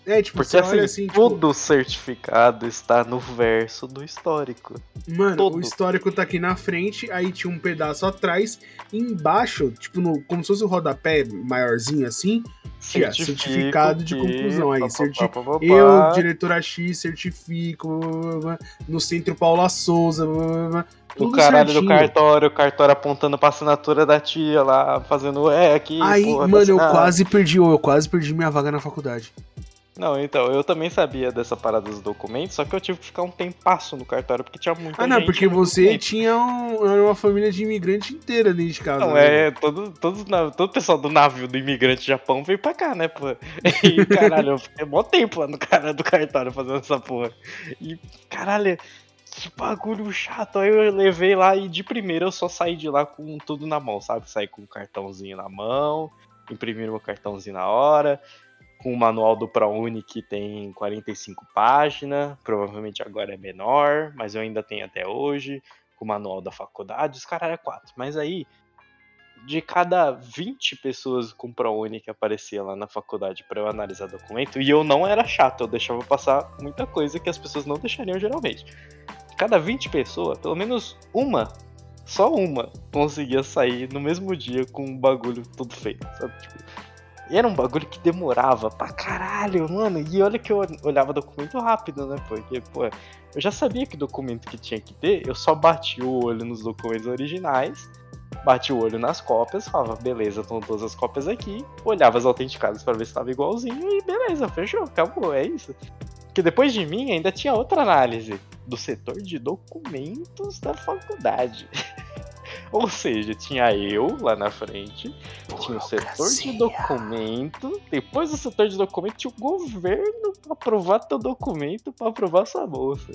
É, tipo, Porque assim, assim tipo... todo certificado está no verso do histórico. Mano, o histórico tá aqui na frente, aí tinha um pedaço atrás, embaixo, tipo, no, como se fosse o rodapé maiorzinho assim, tinha certificado de conclusão. Aí, certi... eu, diretora X, certifico, no centro Paula Souza, tudo o caralho certinho. do cartório, o cartório apontando pra assinatura da tia lá, fazendo é aqui. Aí, porra, tá mano, eu quase perdi, eu quase perdi minha vaga na faculdade. Não, então, eu também sabia dessa parada dos documentos, só que eu tive que ficar um tempasso no cartório, porque tinha muita Ah, não, gente porque você tinha um- uma família de imigrante inteira dentro de casa. Não, né? é, todo, todo, todo o pessoal do navio do imigrante Japão veio pra cá, né, pô? E, caralho, eu fiquei mó tempo lá no cara do cartório fazendo essa porra. E, caralho, que bagulho chato. Aí eu levei lá e de primeira eu só saí de lá com tudo na mão, sabe? Saí com o cartãozinho na mão, imprimi meu cartãozinho na hora, com o manual do ProUni que tem 45 páginas, provavelmente agora é menor, mas eu ainda tenho até hoje, com o manual da faculdade, os caras é quatro. Mas aí, de cada 20 pessoas com ProUni que aparecia lá na faculdade para eu analisar documento, e eu não era chato, eu deixava passar muita coisa que as pessoas não deixariam geralmente. De cada 20 pessoas, pelo menos uma, só uma, conseguia sair no mesmo dia com um bagulho tudo feito, sabe? Tipo, e era um bagulho que demorava pra caralho, mano. E olha que eu olhava documento rápido, né? Porque, pô, eu já sabia que documento que tinha que ter, eu só bati o olho nos documentos originais, bati o olho nas cópias, falava, beleza, estão todas as cópias aqui, olhava as autenticadas pra ver se tava igualzinho e beleza, fechou, acabou, é isso. Porque depois de mim ainda tinha outra análise do setor de documentos da faculdade. Ou seja, tinha eu lá na frente, tinha o setor de documento, depois do setor de documento tinha o governo pra aprovar teu documento pra aprovar sua bolsa.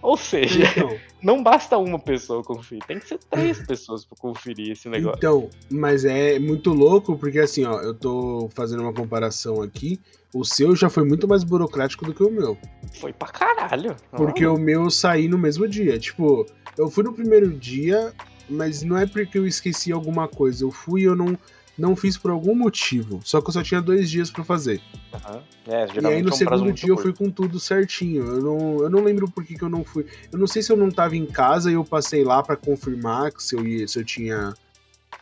Ou seja, Então, não basta uma pessoa conferir, tem que ser três pessoas pra conferir esse negócio. então, mas é muito louco porque assim, ó, eu tô fazendo uma comparação aqui. O seu já foi muito mais burocrático do que o meu. Foi pra caralho. Porque o meu eu saí no mesmo dia. Tipo, eu fui no primeiro dia, mas não é porque eu esqueci alguma coisa. Eu fui e eu não, não fiz por algum motivo. Só que eu só tinha dois dias pra fazer. Aham. É, E aí no é um segundo dia eu curto. fui com tudo certinho. Eu não, eu não lembro por que, que eu não fui. Eu não sei se eu não tava em casa e eu passei lá pra confirmar que se eu, ia, se eu tinha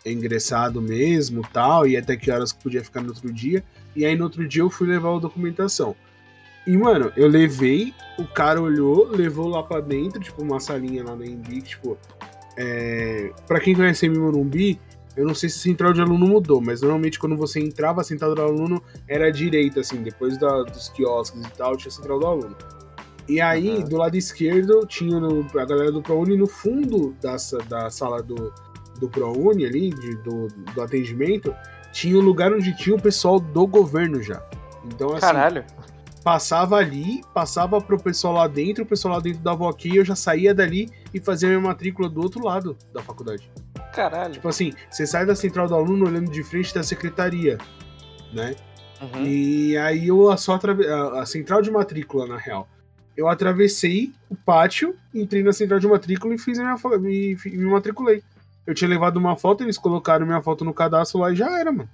ingressado mesmo tal, e até que horas que podia ficar no outro dia. E aí no outro dia eu fui levar a documentação. E, mano, eu levei, o cara olhou, levou lá pra dentro, tipo, uma salinha lá na Embi, tipo. É... Pra quem conhece a Morumbi, eu não sei se a central de aluno mudou, mas normalmente quando você entrava, a central do aluno era à direita, assim, depois da- dos quiosques e tal, tinha a central do aluno. E aí, Uhum. do lado esquerdo, tinha no- a galera do ProUni, no fundo da, da sala do, do ProUni ali, de- do, do atendimento, tinha o lugar onde tinha o pessoal do governo já. Então, assim, Caralho. Passava ali, passava pro pessoal lá dentro, o pessoal lá dentro dava ok, eu já saía dali e fazia minha matrícula do outro lado da faculdade. Caralho. Tipo assim, você sai da central do aluno olhando de frente da secretaria, né? Uhum. E aí eu só atrave... a, central de matrícula, na real. Eu atravessei o pátio, entrei na central de matrícula e fiz a minha e fi- me matriculei. Eu tinha levado uma foto, eles colocaram minha foto no cadastro lá e já era, mano.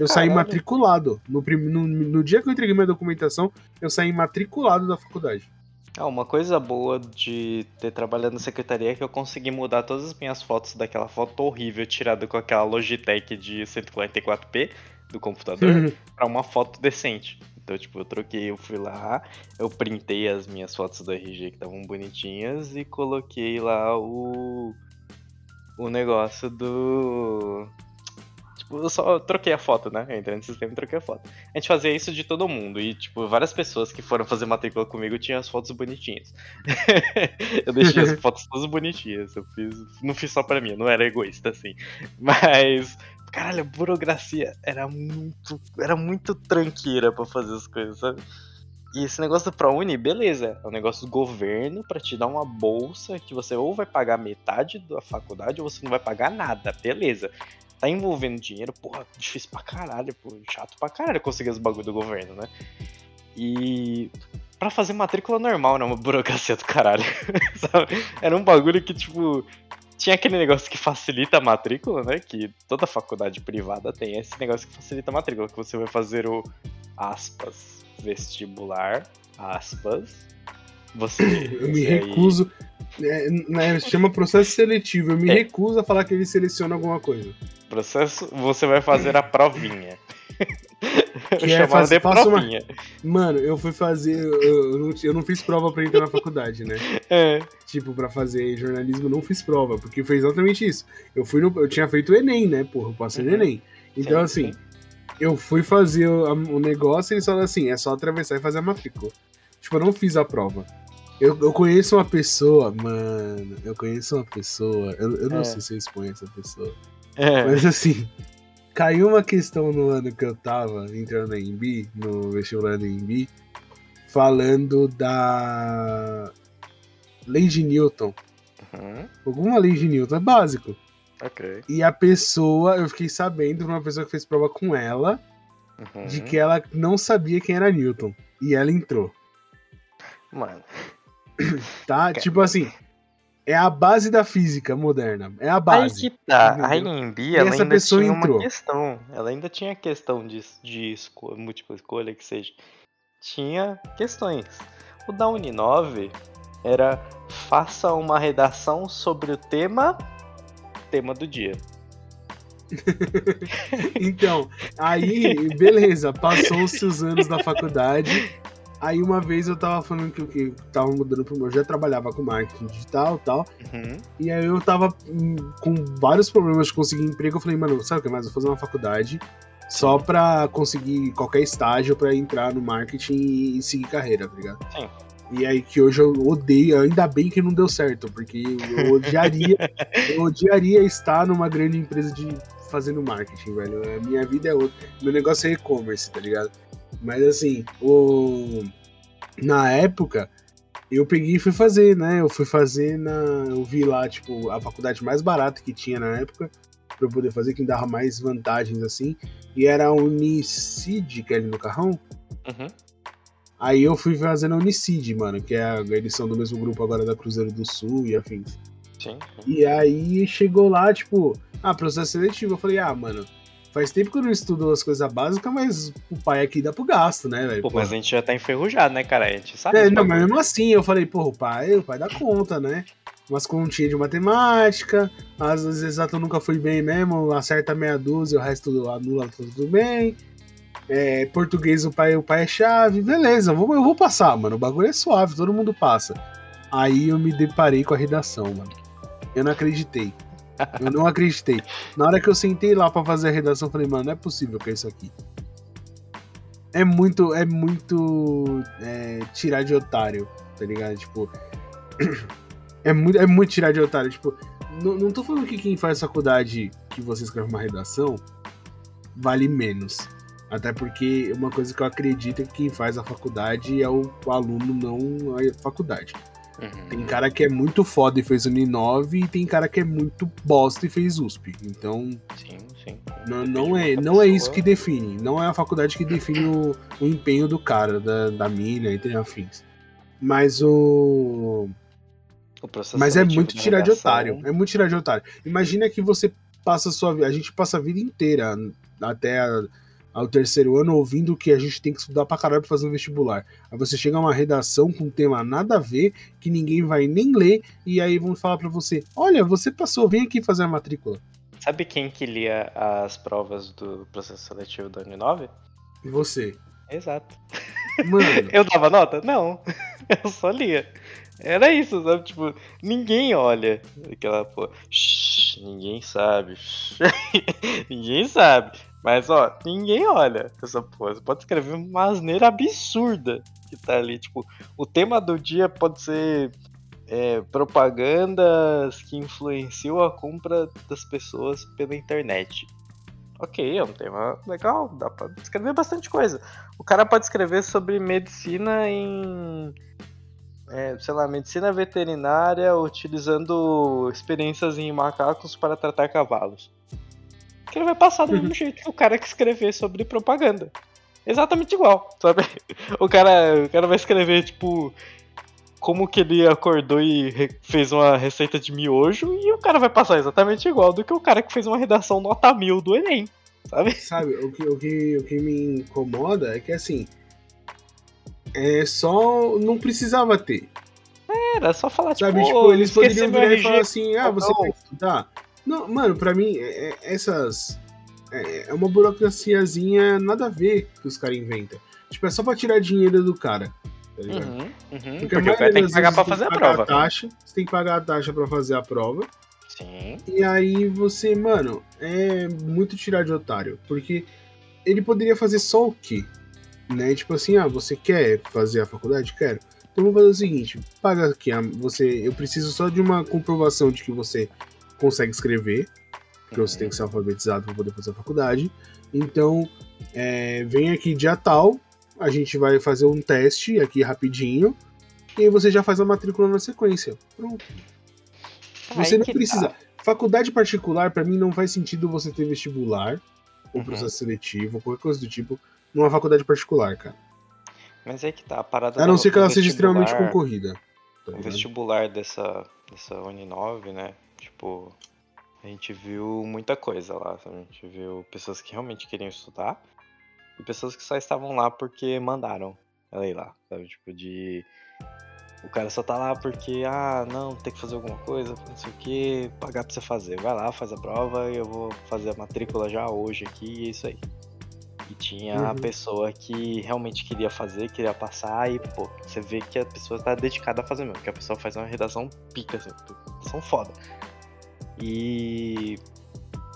Eu saí matriculado. No, no, no dia que eu entreguei minha documentação, eu saí matriculado da faculdade. Ah, uma coisa boa de ter trabalhado na secretaria é que eu consegui mudar todas as minhas fotos daquela foto horrível tirada com aquela Logitech de 144p do computador pra uma foto decente. Então, tipo, eu troquei, eu fui lá, eu printei as minhas fotos do RG que estavam bonitinhas e coloquei lá o o negócio do eu só troquei a foto, né? Eu entrei no sistema e troquei a foto. A gente fazia isso de todo mundo. E, tipo, várias pessoas que foram fazer matrícula comigo tinham as fotos bonitinhas. eu deixei as fotos todas bonitinhas. Eu fiz. Não fiz só pra mim, eu não era egoísta, assim. Mas. Caralho, a burocracia era muito. Era muito tranqueira pra fazer as coisas, sabe? E esse negócio do ProUni, beleza, é um negócio do governo pra te dar uma bolsa que você ou vai pagar metade da faculdade ou você não vai pagar nada, beleza. Tá envolvendo dinheiro, porra, difícil pra caralho, pô, chato pra caralho conseguir os bagulho do governo, né? E pra fazer matrícula normal, né? Uma burocracia do caralho. Era um bagulho que, tipo, tinha aquele negócio que facilita a matrícula, né? Que toda faculdade privada tem esse negócio que facilita a matrícula, que você vai fazer o aspas vestibular, aspas. Você. Eu me recuso. É, né, chama processo seletivo. Eu me É. recuso a falar que ele seleciona alguma coisa. Processo, você vai fazer a provinha. Que é fazer- de faça uma- provinha. Mano, eu fui fazer. Eu, eu não, eu não fiz prova pra entrar na faculdade, né? É. Tipo, pra fazer jornalismo, eu não fiz prova, porque foi exatamente isso. Eu fui no. Eu tinha feito o Enem, né? Porra, eu passei no Uhum. Enem. Então, Sim, assim, sim. eu fui fazer o, o negócio e eles falaram assim: é só atravessar e fazer a matrícula. Tipo, eu não fiz a prova. Eu, eu conheço uma pessoa, mano. Eu conheço uma pessoa. Eu, eu não É. sei se eu exponho essa pessoa. É. Mas assim, caiu uma questão no ano que eu tava entrando na EMB, no vestibular da EMB, falando da lei de Newton. Uhum. Alguma lei de Newton, é básico. Ok. E a pessoa, eu fiquei sabendo de uma pessoa que fez prova com ela, Uhum. de que ela não sabia quem era Newton. E ela entrou, Mano. tá? Tipo assim, é a base da física moderna. É a Aí base. que tá. A entendeu? IMB, ela essa ainda pessoa tinha entrou. uma questão. Ela ainda tinha questão de, de esco- múltipla escolha, que seja. Tinha questões. O da Uninove era faça uma redação sobre o tema tema do dia. Então, aí, beleza, passou-se os anos da faculdade. Aí uma vez eu tava falando que eu que tava mudando pro meu. Eu já trabalhava com marketing digital e tal. Uhum. E aí eu tava hum, com vários problemas de conseguir emprego. Eu falei, mano, sabe o que mais? Vou fazer uma faculdade só pra conseguir qualquer estágio pra entrar no marketing e seguir carreira, tá ligado? Sim. E aí que hoje eu odeio, ainda bem que não deu certo, porque eu odiaria, eu odiaria estar numa grande empresa de fazendo marketing, velho. A minha vida é outra. Meu negócio é e-commerce, tá ligado? Mas assim, o... na época, eu peguei e fui fazer, né? Eu fui fazer na. Eu vi lá, tipo, a faculdade mais barata que tinha na época, pra eu poder fazer, que me dava mais vantagens assim. E era a Unicid, que é ali no carrão. Uhum. Aí eu fui fazer na Unicid, mano, que é a edição do mesmo grupo agora da Cruzeiro do Sul e afins. Sim. E aí chegou lá, tipo, ah, processo seletivo. Eu falei, ah, mano, faz tempo que eu não estudo as coisas básicas, mas o pai aqui dá pro gasto, né, velho? Pô, Porra. mas a gente já tá enferrujado, né, cara? A gente sabe. É, não, mas mesmo assim, eu falei, porra, o pai, o pai dá conta, né? Umas continhas de matemática, às vezes exato nunca fui bem mesmo, acerta meia dúzia, o resto anula tudo, tudo bem. É, português, o pai, o pai é chave, beleza, eu vou, eu vou passar, mano. O bagulho é suave, todo mundo passa. Aí eu me deparei com a redação, mano. Eu não acreditei. Eu não acreditei. Na hora que eu sentei lá pra fazer a redação, eu falei, mano, não é possível que é isso aqui. É muito, é muito é, tirar de otário, tá ligado? Tipo, é muito, é muito tirar de otário. Tipo, não, não tô falando que quem faz faculdade que você escreve uma redação vale menos. Até porque uma coisa que eu acredito é que quem faz a faculdade é o aluno, não a faculdade. Uhum. Tem cara que é muito foda e fez Uninove e tem cara que é muito bosta e fez USP. Então, Sim, sim. não, não, é, não é isso que define. Não é a faculdade que define o, o empenho do cara, da, da mina e tem afins. Mas o. O Mas é muito tirar de otário. É muito tirar de otário. Imagina que você passa a sua vida. A gente passa a vida inteira, até a- ao terceiro ano, ouvindo que a gente tem que estudar pra caralho pra fazer um vestibular. Aí você chega a uma redação com um tema nada a ver, que ninguém vai nem ler, e aí vão falar pra você: Olha, você passou, vem aqui fazer a matrícula. Sabe quem que lia as provas do processo seletivo da Uninove? E você? Exato. Mano, Eu dava nota? Não. Eu só lia. Era isso, sabe? Tipo, ninguém olha aquela porra. Shhh, ninguém sabe. Ninguém sabe. Mas, ó, ninguém olha essa porra. Você pode escrever uma asneira absurda que tá ali. Tipo, o tema do dia pode ser é, propagandas que influenciam a compra das pessoas pela internet. Ok, é um tema legal, dá pra escrever bastante coisa. O cara pode escrever sobre medicina em. é, sei lá, medicina veterinária utilizando experiências em macacos para tratar cavalos. Que ele vai passar do mesmo jeito que o cara que escrever sobre propaganda. Exatamente igual, sabe? O cara, o cara vai escrever, tipo, como que ele acordou e fez uma receita de miojo e o cara vai passar exatamente igual do que o cara que fez uma redação nota mil do Enem, sabe? sabe, o que, o, que, o que me incomoda é que assim. É só. Não precisava ter. Era só falar, tipo, Sabe, "Ô, tipo, eles poderiam virar e RG". falar assim, ah, você vai estudar? Não, mano, pra mim, é- é- essas. é, é uma burocraciazinha nada a ver que os caras inventam. Tipo, é só pra tirar dinheiro do cara. Tá ligado? Uhum, uhum. Porque, Porque, a o cara tem que pagar pra fazer a prova. taxa, você tem que pagar a taxa pra fazer a prova. Sim. E aí você, mano, é muito tirar de otário. Porque ele poderia fazer só o quê? Né? Tipo assim, ah, você quer fazer a faculdade? Quero. Então vamos fazer o seguinte: paga aqui, a- você, eu preciso só de uma comprovação de que você consegue escrever, porque você Uhum. tem que ser alfabetizado para poder fazer a faculdade. Então, é, vem aqui dia tal, a gente vai fazer um teste aqui rapidinho, e aí você já faz a matrícula na sequência. Pronto. Você não precisa. Faculdade particular, pra mim, não faz sentido você ter vestibular, ou Uhum. processo seletivo, ou qualquer coisa do tipo, numa faculdade particular, cara. Mas é que tá, a parada A não ser que ela seja extremamente concorrida. tá O vestibular dessa, dessa Uninove, né? Tipo, a gente viu muita coisa lá. A gente viu pessoas que realmente queriam estudar e pessoas que só estavam lá porque mandaram ela ir lá, sabe? Tipo, de. O cara só tá lá porque, ah, não, tem que fazer alguma coisa, não sei o que, pagar pra você fazer. Vai lá, faz a prova e eu vou fazer a matrícula já hoje aqui e é isso aí. E tinha a Uhum. pessoa que realmente queria fazer, queria passar, e, pô, você vê que a pessoa tá dedicada a fazer mesmo, que a pessoa faz uma redação pica, assim, redação foda. E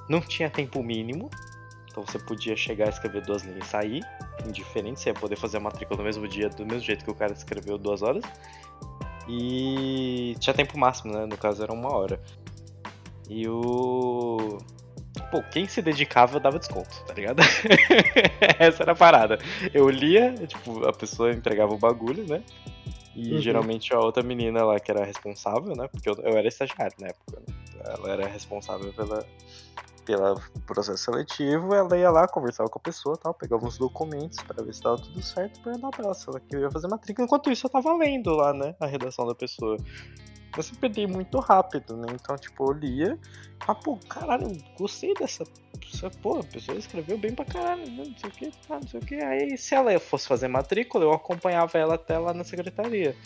não tinha tempo mínimo, então você podia chegar a escrever duas linhas e sair, indiferente, você ia poder fazer a matrícula no mesmo dia, do mesmo jeito que o cara escreveu duas horas. E tinha tempo máximo, né? No caso era uma hora. E o. Pô, quem se dedicava dava desconto, tá ligado? Essa era a parada. Eu lia, tipo, a pessoa entregava o bagulho, né? E Uhum. geralmente a outra menina lá que era responsável, né? Porque eu, eu era estagiário na época, né? Ela era responsável pela, pela processo seletivo, ela ia lá, conversava com a pessoa tal, pegava uns documentos pra ver se tava tudo certo, pra dar pra ela se ela queria fazer matrícula. Enquanto isso, eu tava lendo lá, né? A redação da pessoa. Eu sempre li muito rápido, né? Então, tipo, eu lia. Ah, pô, caralho, eu gostei dessa. essa- Pô, a pessoa escreveu bem pra caralho, né? Não sei o que, tá, não sei o que. Aí, se ela fosse fazer matrícula, eu acompanhava ela até lá na secretaria.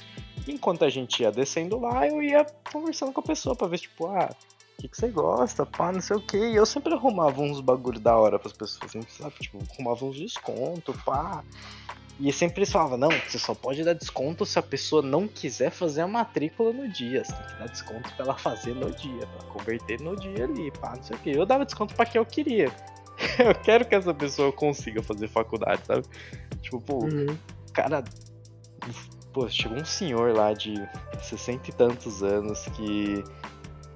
Enquanto a gente ia descendo lá, eu ia conversando com a pessoa pra ver, tipo, ah, o que, que você gosta, pá, não sei o que. E eu sempre arrumava uns bagulho da hora pras pessoas, sabe? Tipo, arrumava uns descontos, pá. E sempre eles falavam, não, você só pode dar desconto se a pessoa não quiser fazer a matrícula no dia. Você tem que dar desconto pra ela fazer no dia, pra converter no dia ali, pá, não sei o que. Eu dava desconto pra quem eu queria. Eu quero que essa pessoa consiga fazer faculdade, sabe? Tipo, pô, Uhum. cara. Pô, chegou um senhor lá de 60 e tantos anos que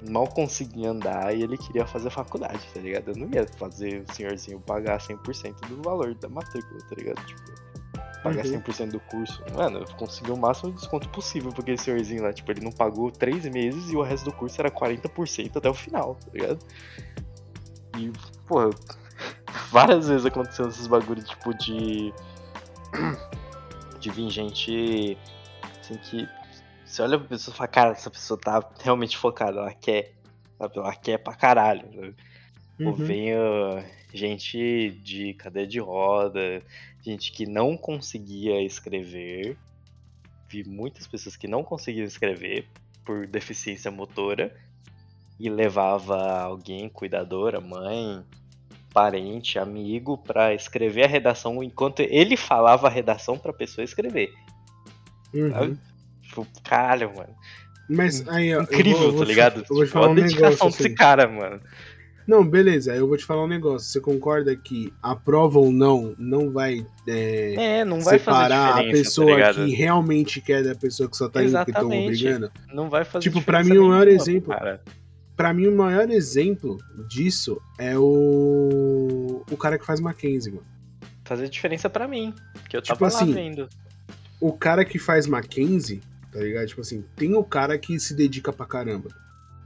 mal conseguia andar e ele queria fazer faculdade, tá ligado? Eu não ia fazer o senhorzinho pagar 100% do valor da matrícula, tá ligado? Tipo, pagar Uhum. 100% do curso. Mano, eu consegui o máximo de desconto possível porque esse senhorzinho lá, tipo, ele não pagou 3 meses e o resto do curso era 40% até o final, tá ligado? E, pô, várias vezes aconteceu esses bagulhos, tipo, de. De vir gente. Assim que. Você olha pra pessoa e fala, cara, essa pessoa tá realmente focada, ela quer. Sabe? Ela quer pra caralho. Sabe? Pô, Uhum. vem uh, gente de cadeia de roda, gente que não conseguia escrever. Vi muitas pessoas que não conseguiam escrever por deficiência motora e levava alguém, cuidadora, mãe, parente, amigo, pra escrever a redação enquanto ele falava a redação pra pessoa escrever. Uhum. Tipo, caralho, mano. Mas aí, ó, Incrível, vou- tá vou te- ligado? Te Tipo, falar a um dedicação negócio. desse Assim. cara, mano. Não, beleza, aí eu vou te falar um negócio. Você concorda que a prova ou não não vai é, É, não vai separar a diferença, pessoa tá que realmente quer da pessoa que só tá indo porque estão Exatamente. obrigando? Não vai fazer Tipo, pra mim, o maior exemplo- Cara. Pra mim, o maior exemplo disso é o. O cara que faz Mackenzie, mano. Fazer diferença pra mim. Porque eu Tipo tava assim, lá vendo. O cara que faz Mackenzie, tá ligado? Tipo assim, tem o cara que se dedica pra caramba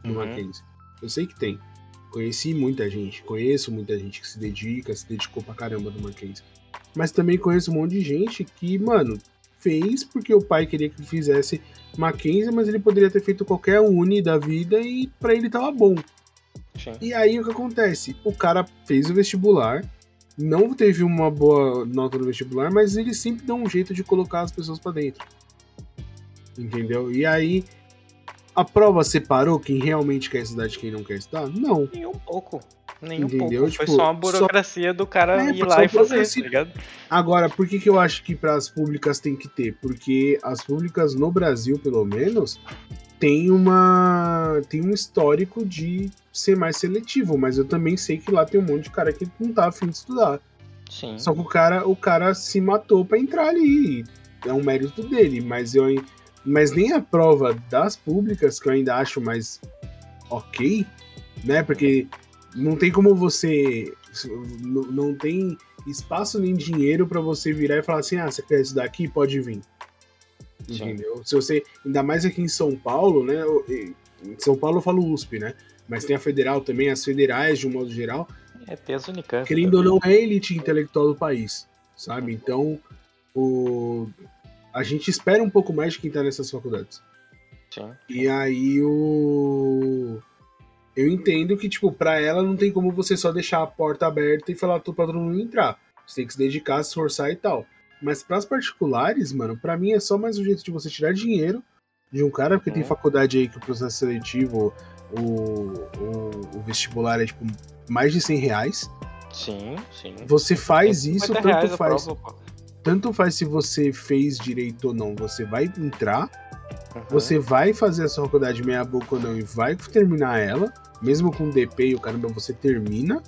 no Uhum. Mackenzie. Eu sei que tem. Conheci muita gente, conheço muita gente que se dedica, se dedicou pra caramba no Mackenzie. Mas também conheço um monte de gente que, mano, fez porque o pai queria que fizesse Mackenzie, mas ele poderia ter feito qualquer uni da vida e pra ele tava bom. Sim. E aí o que acontece? O cara fez o vestibular, não teve uma boa nota no vestibular, mas ele sempre dá um jeito de colocar as pessoas pra dentro. Entendeu? E aí a prova separou quem realmente quer estudar de quem não quer estudar? Não. Nem um pouco. Nem Entendeu? pouco. Foi Tipo, só uma burocracia do cara É, ir foi lá só e fazer, burocracia. tá ligado? Agora, por que, que eu acho que para as públicas tem que ter? Porque as públicas no Brasil, pelo menos, tem uma tem um histórico de ser mais seletivo, mas eu também sei que lá tem um monte de cara que não tá afim de estudar. Sim. Só que o cara, o cara se matou pra entrar ali. É um mérito dele, mas eu mas nem a prova das públicas que eu ainda acho mais ok, né? Porque não tem como você não, não tem espaço nem dinheiro pra você virar e falar assim: "Ah, você quer estudar aqui? Pode vir". Sim. Entendeu? Se você ainda mais aqui em São Paulo, né? Em São Paulo eu falo USP, né? Mas tem a federal também, as federais de um modo geral É, tem as Unicamp. querendo ou não, é a elite intelectual do país, sabe? Então, o... a gente espera um pouco mais de quem tá nessas faculdades. Sim. E aí, o... Eu entendo que, tipo, pra ela não tem como você só deixar a porta aberta e falar pra todo mundo entrar. Você tem que se dedicar, se esforçar e tal. Mas pras particulares, mano, pra mim é só mais um jeito de você tirar dinheiro de um cara, porque tem Uhum. faculdade aí que o processo seletivo, o, o, o vestibular é, tipo, mais de 100 reais. Sim, sim. Você faz isso, 50 tanto faz, prova, tanto faz se você fez direito ou não, você vai entrar, Uhum. você vai fazer a sua faculdade meia boca ou não e vai terminar ela, mesmo com DP e o caramba, você termina,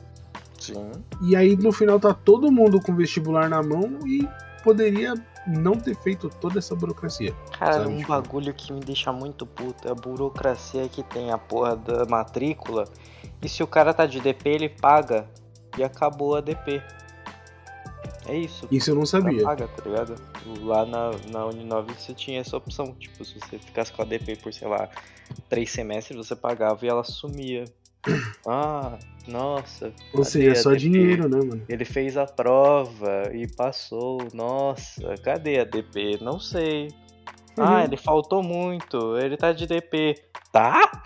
Sim. e aí no final tá todo mundo com vestibular na mão e poderia não ter feito toda essa burocracia. Cara, Sabe, um tipo- bagulho que me deixa muito puto é a burocracia que tem a porra da matrícula. E se o cara tá de DP, ele paga. E acabou a DP. É isso. Isso eu não sabia. paga, tá ligado? Lá na, na Uninove você tinha essa opção. Tipo, se você ficasse com a DP por, sei lá, três semestres, você pagava e ela sumia. Ah, nossa. Ou seja, só DP? dinheiro, né, mano? Ele fez a prova e passou. Nossa, cadê a DP? Não sei. Ah, Uhum. ele faltou muito. Ele tá de DP. Tá?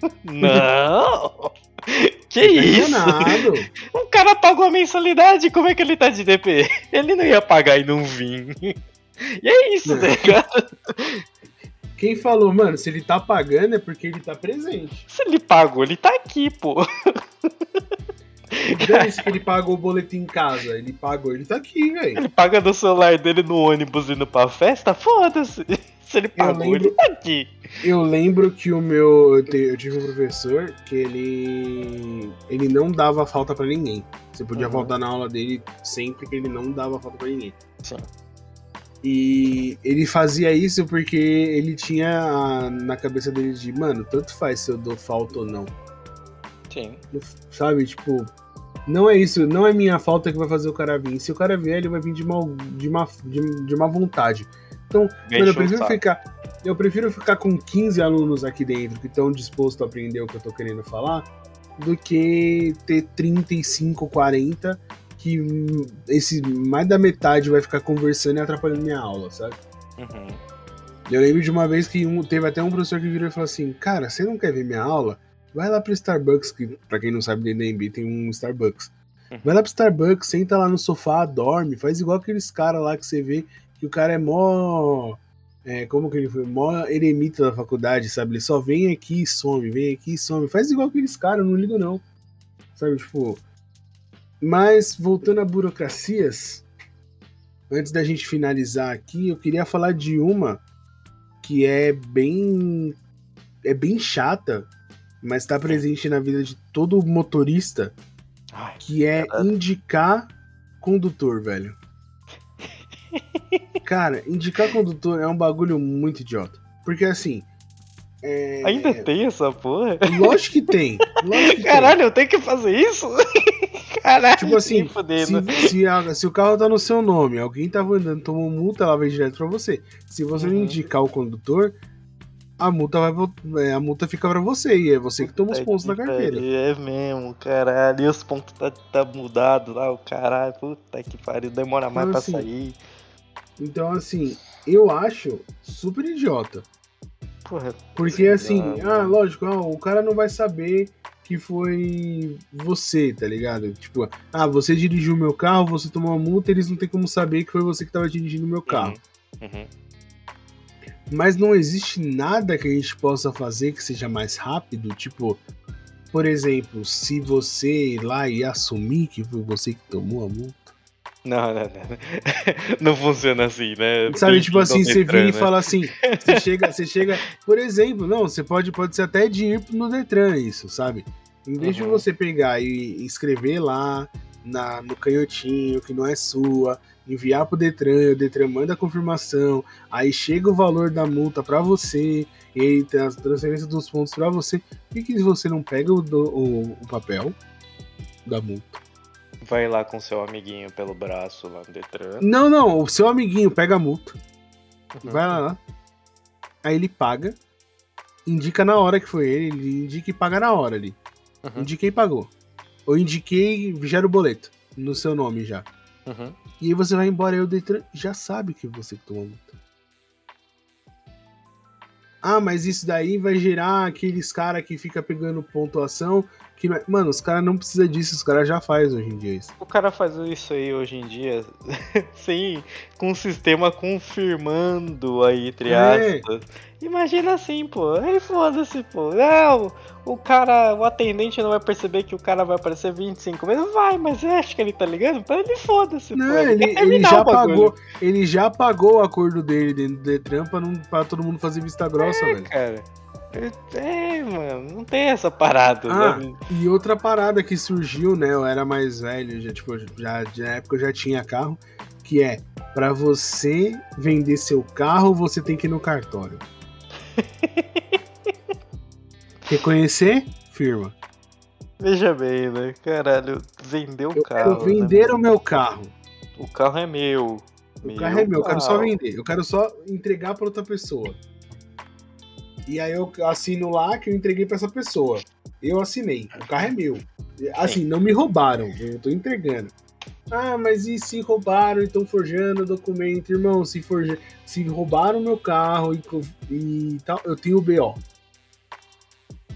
Não! Que Tá isso? O cara pagou a mensalidade, como é que ele tá de DP? Ele não ia pagar e não vir. E é isso, Não. ligado? Quem falou, mano, se ele tá pagando é porque ele tá presente. Se ele pagou, ele tá aqui, pô. Dane-se que ele pagou o boleto em casa. Ele pagou, ele tá aqui, velho. Ele paga no celular dele no ônibus indo pra festa, foda-se. Se ele pagou, lembro- ele tá aqui. Eu lembro que o meu. Eu, te- eu tive um professor que ele. Ele não dava falta pra ninguém. Você podia Uhum. voltar na aula dele sempre que ele não dava falta pra ninguém. Sim. E ele fazia isso porque ele tinha a- na cabeça dele de, mano, tanto faz se eu dou falta ou não. Sim. Sabe? Tipo, não é isso, não é minha falta que vai fazer o cara vir. Se o cara vier, ele vai vir de mal, de má, de, de má vontade. Então, Bem mano, eu prefiro ficar. Eu prefiro ficar com 15 alunos aqui dentro que estão dispostos a aprender o que eu tô querendo falar, do que ter 35, 40 que esse mais da metade vai ficar conversando e atrapalhando minha aula, sabe? Uhum. Eu lembro de uma vez que um- teve até um professor que virou e falou assim: Cara, você não quer ver minha aula? Vai lá pro Starbucks, que pra quem não sabe, dentro da MB tem um Starbucks. Uhum. Vai lá pro Starbucks, senta lá no sofá, dorme, faz igual aqueles caras lá que você vê que o cara é mó. É, como que ele foi? Mó eremita da faculdade, sabe? Ele só vem aqui e some, vem aqui e some. Faz igual aqueles caras, não ligo não. Sabe, tipo. Mas, voltando a burocracias, antes da gente finalizar aqui, eu queria falar de uma que é bem. É bem chata, mas tá presente na vida de todo motorista, que é indicar condutor, velho. Cara, indicar condutor é um bagulho muito idiota. Porque assim. É... ainda tem essa porra? Lógico que tem. Lógico que Caralho, eu tenho que fazer isso? Caralho, Tipo assim. Se, se, a- se o carro tá no seu nome, alguém tava andando, tomou multa, ela vai direto pra você. Se você não Uhum. indicar o condutor, a multa vai é, a multa fica pra você e é você que toma os pontos da carteira. É mesmo, caralho. E os pontos tá, tá mudado lá, o caralho. Puta que pariu, demora mais Então, pra assim, sair. Então assim, eu acho super idiota. Porra, Porque Sim, assim, ah, lógico, ah, o cara não vai saber que foi você, tá ligado? Tipo, ah, você dirigiu o meu carro, você tomou uma multa, eles não tem como saber que foi você que tava dirigindo o meu carro. Uhum. Mas não existe nada que a gente possa fazer que seja mais rápido, tipo, por exemplo, se você ir lá e assumir que foi você que tomou a multa. Não, não, não. Não funciona assim, né? Sabe, Tem tipo assim, você Detran, vira e né? fala assim, você chega, você chega, por exemplo, não, você pode, pode ser até de ir no Detran isso, sabe? Em vez de Uhum. você pegar e escrever lá na, no canhotinho que não é sua, enviar pro Detran, o Detran manda a confirmação, aí chega o valor da multa pra você, e aí tem as transferências dos pontos pra você, por que, que você não pega o, o, o papel da multa? Vai lá com seu amiguinho pelo braço lá no Detran. Não, não, o seu amiguinho pega a multa, Uhum. Vai lá. Aí ele paga. Indica na hora que foi ele. Ele indica e paga na hora ali. Uhum. Indiquei e pagou. Ou indiquei e gera o boleto. No seu nome já. Uhum. E aí você vai embora e o Detran já sabe que você tomou multa. Ah, mas isso daí vai gerar aqueles cara que fica pegando pontuação. Que... é- Mano, os caras não precisam disso, os caras já faz hoje em dia isso. O cara faz isso aí hoje em dia, sim, com o sistema confirmando aí, entre É. aspas. Imagina assim, pô. Aí foda-se, pô. Não, o cara, o atendente não vai perceber que o cara vai aparecer 25 vezes. Vai, mas acho que ele tá ligando pra ele, foda-se, pô. Ele, ele, ele já pagou. Ele já pagou o acordo dele dentro do Detran pra, não, pra todo mundo fazer vista grossa, velho. Cara, é, mano, não tem essa parada, Ah, né? e outra parada que surgiu, né? Eu era mais velho, já, tipo, já, na época eu já tinha carro, que é pra você vender seu carro, você tem que ir no cartório. Reconhecer? Firma. Veja bem, né? Caralho, vendeu o carro. quero vender né? o meu carro. O carro é meu. O carro é meu, eu quero só carro. vender. Eu quero só entregar pra outra pessoa. E aí eu assino lá que eu entreguei pra essa pessoa. Eu assinei. O carro é meu. Assim, não me roubaram. Eu tô entregando. Ah, mas e se roubaram e estão forjando o documento? Irmão, se, forja... se roubaram meu carro e, e tal, eu tenho o BO.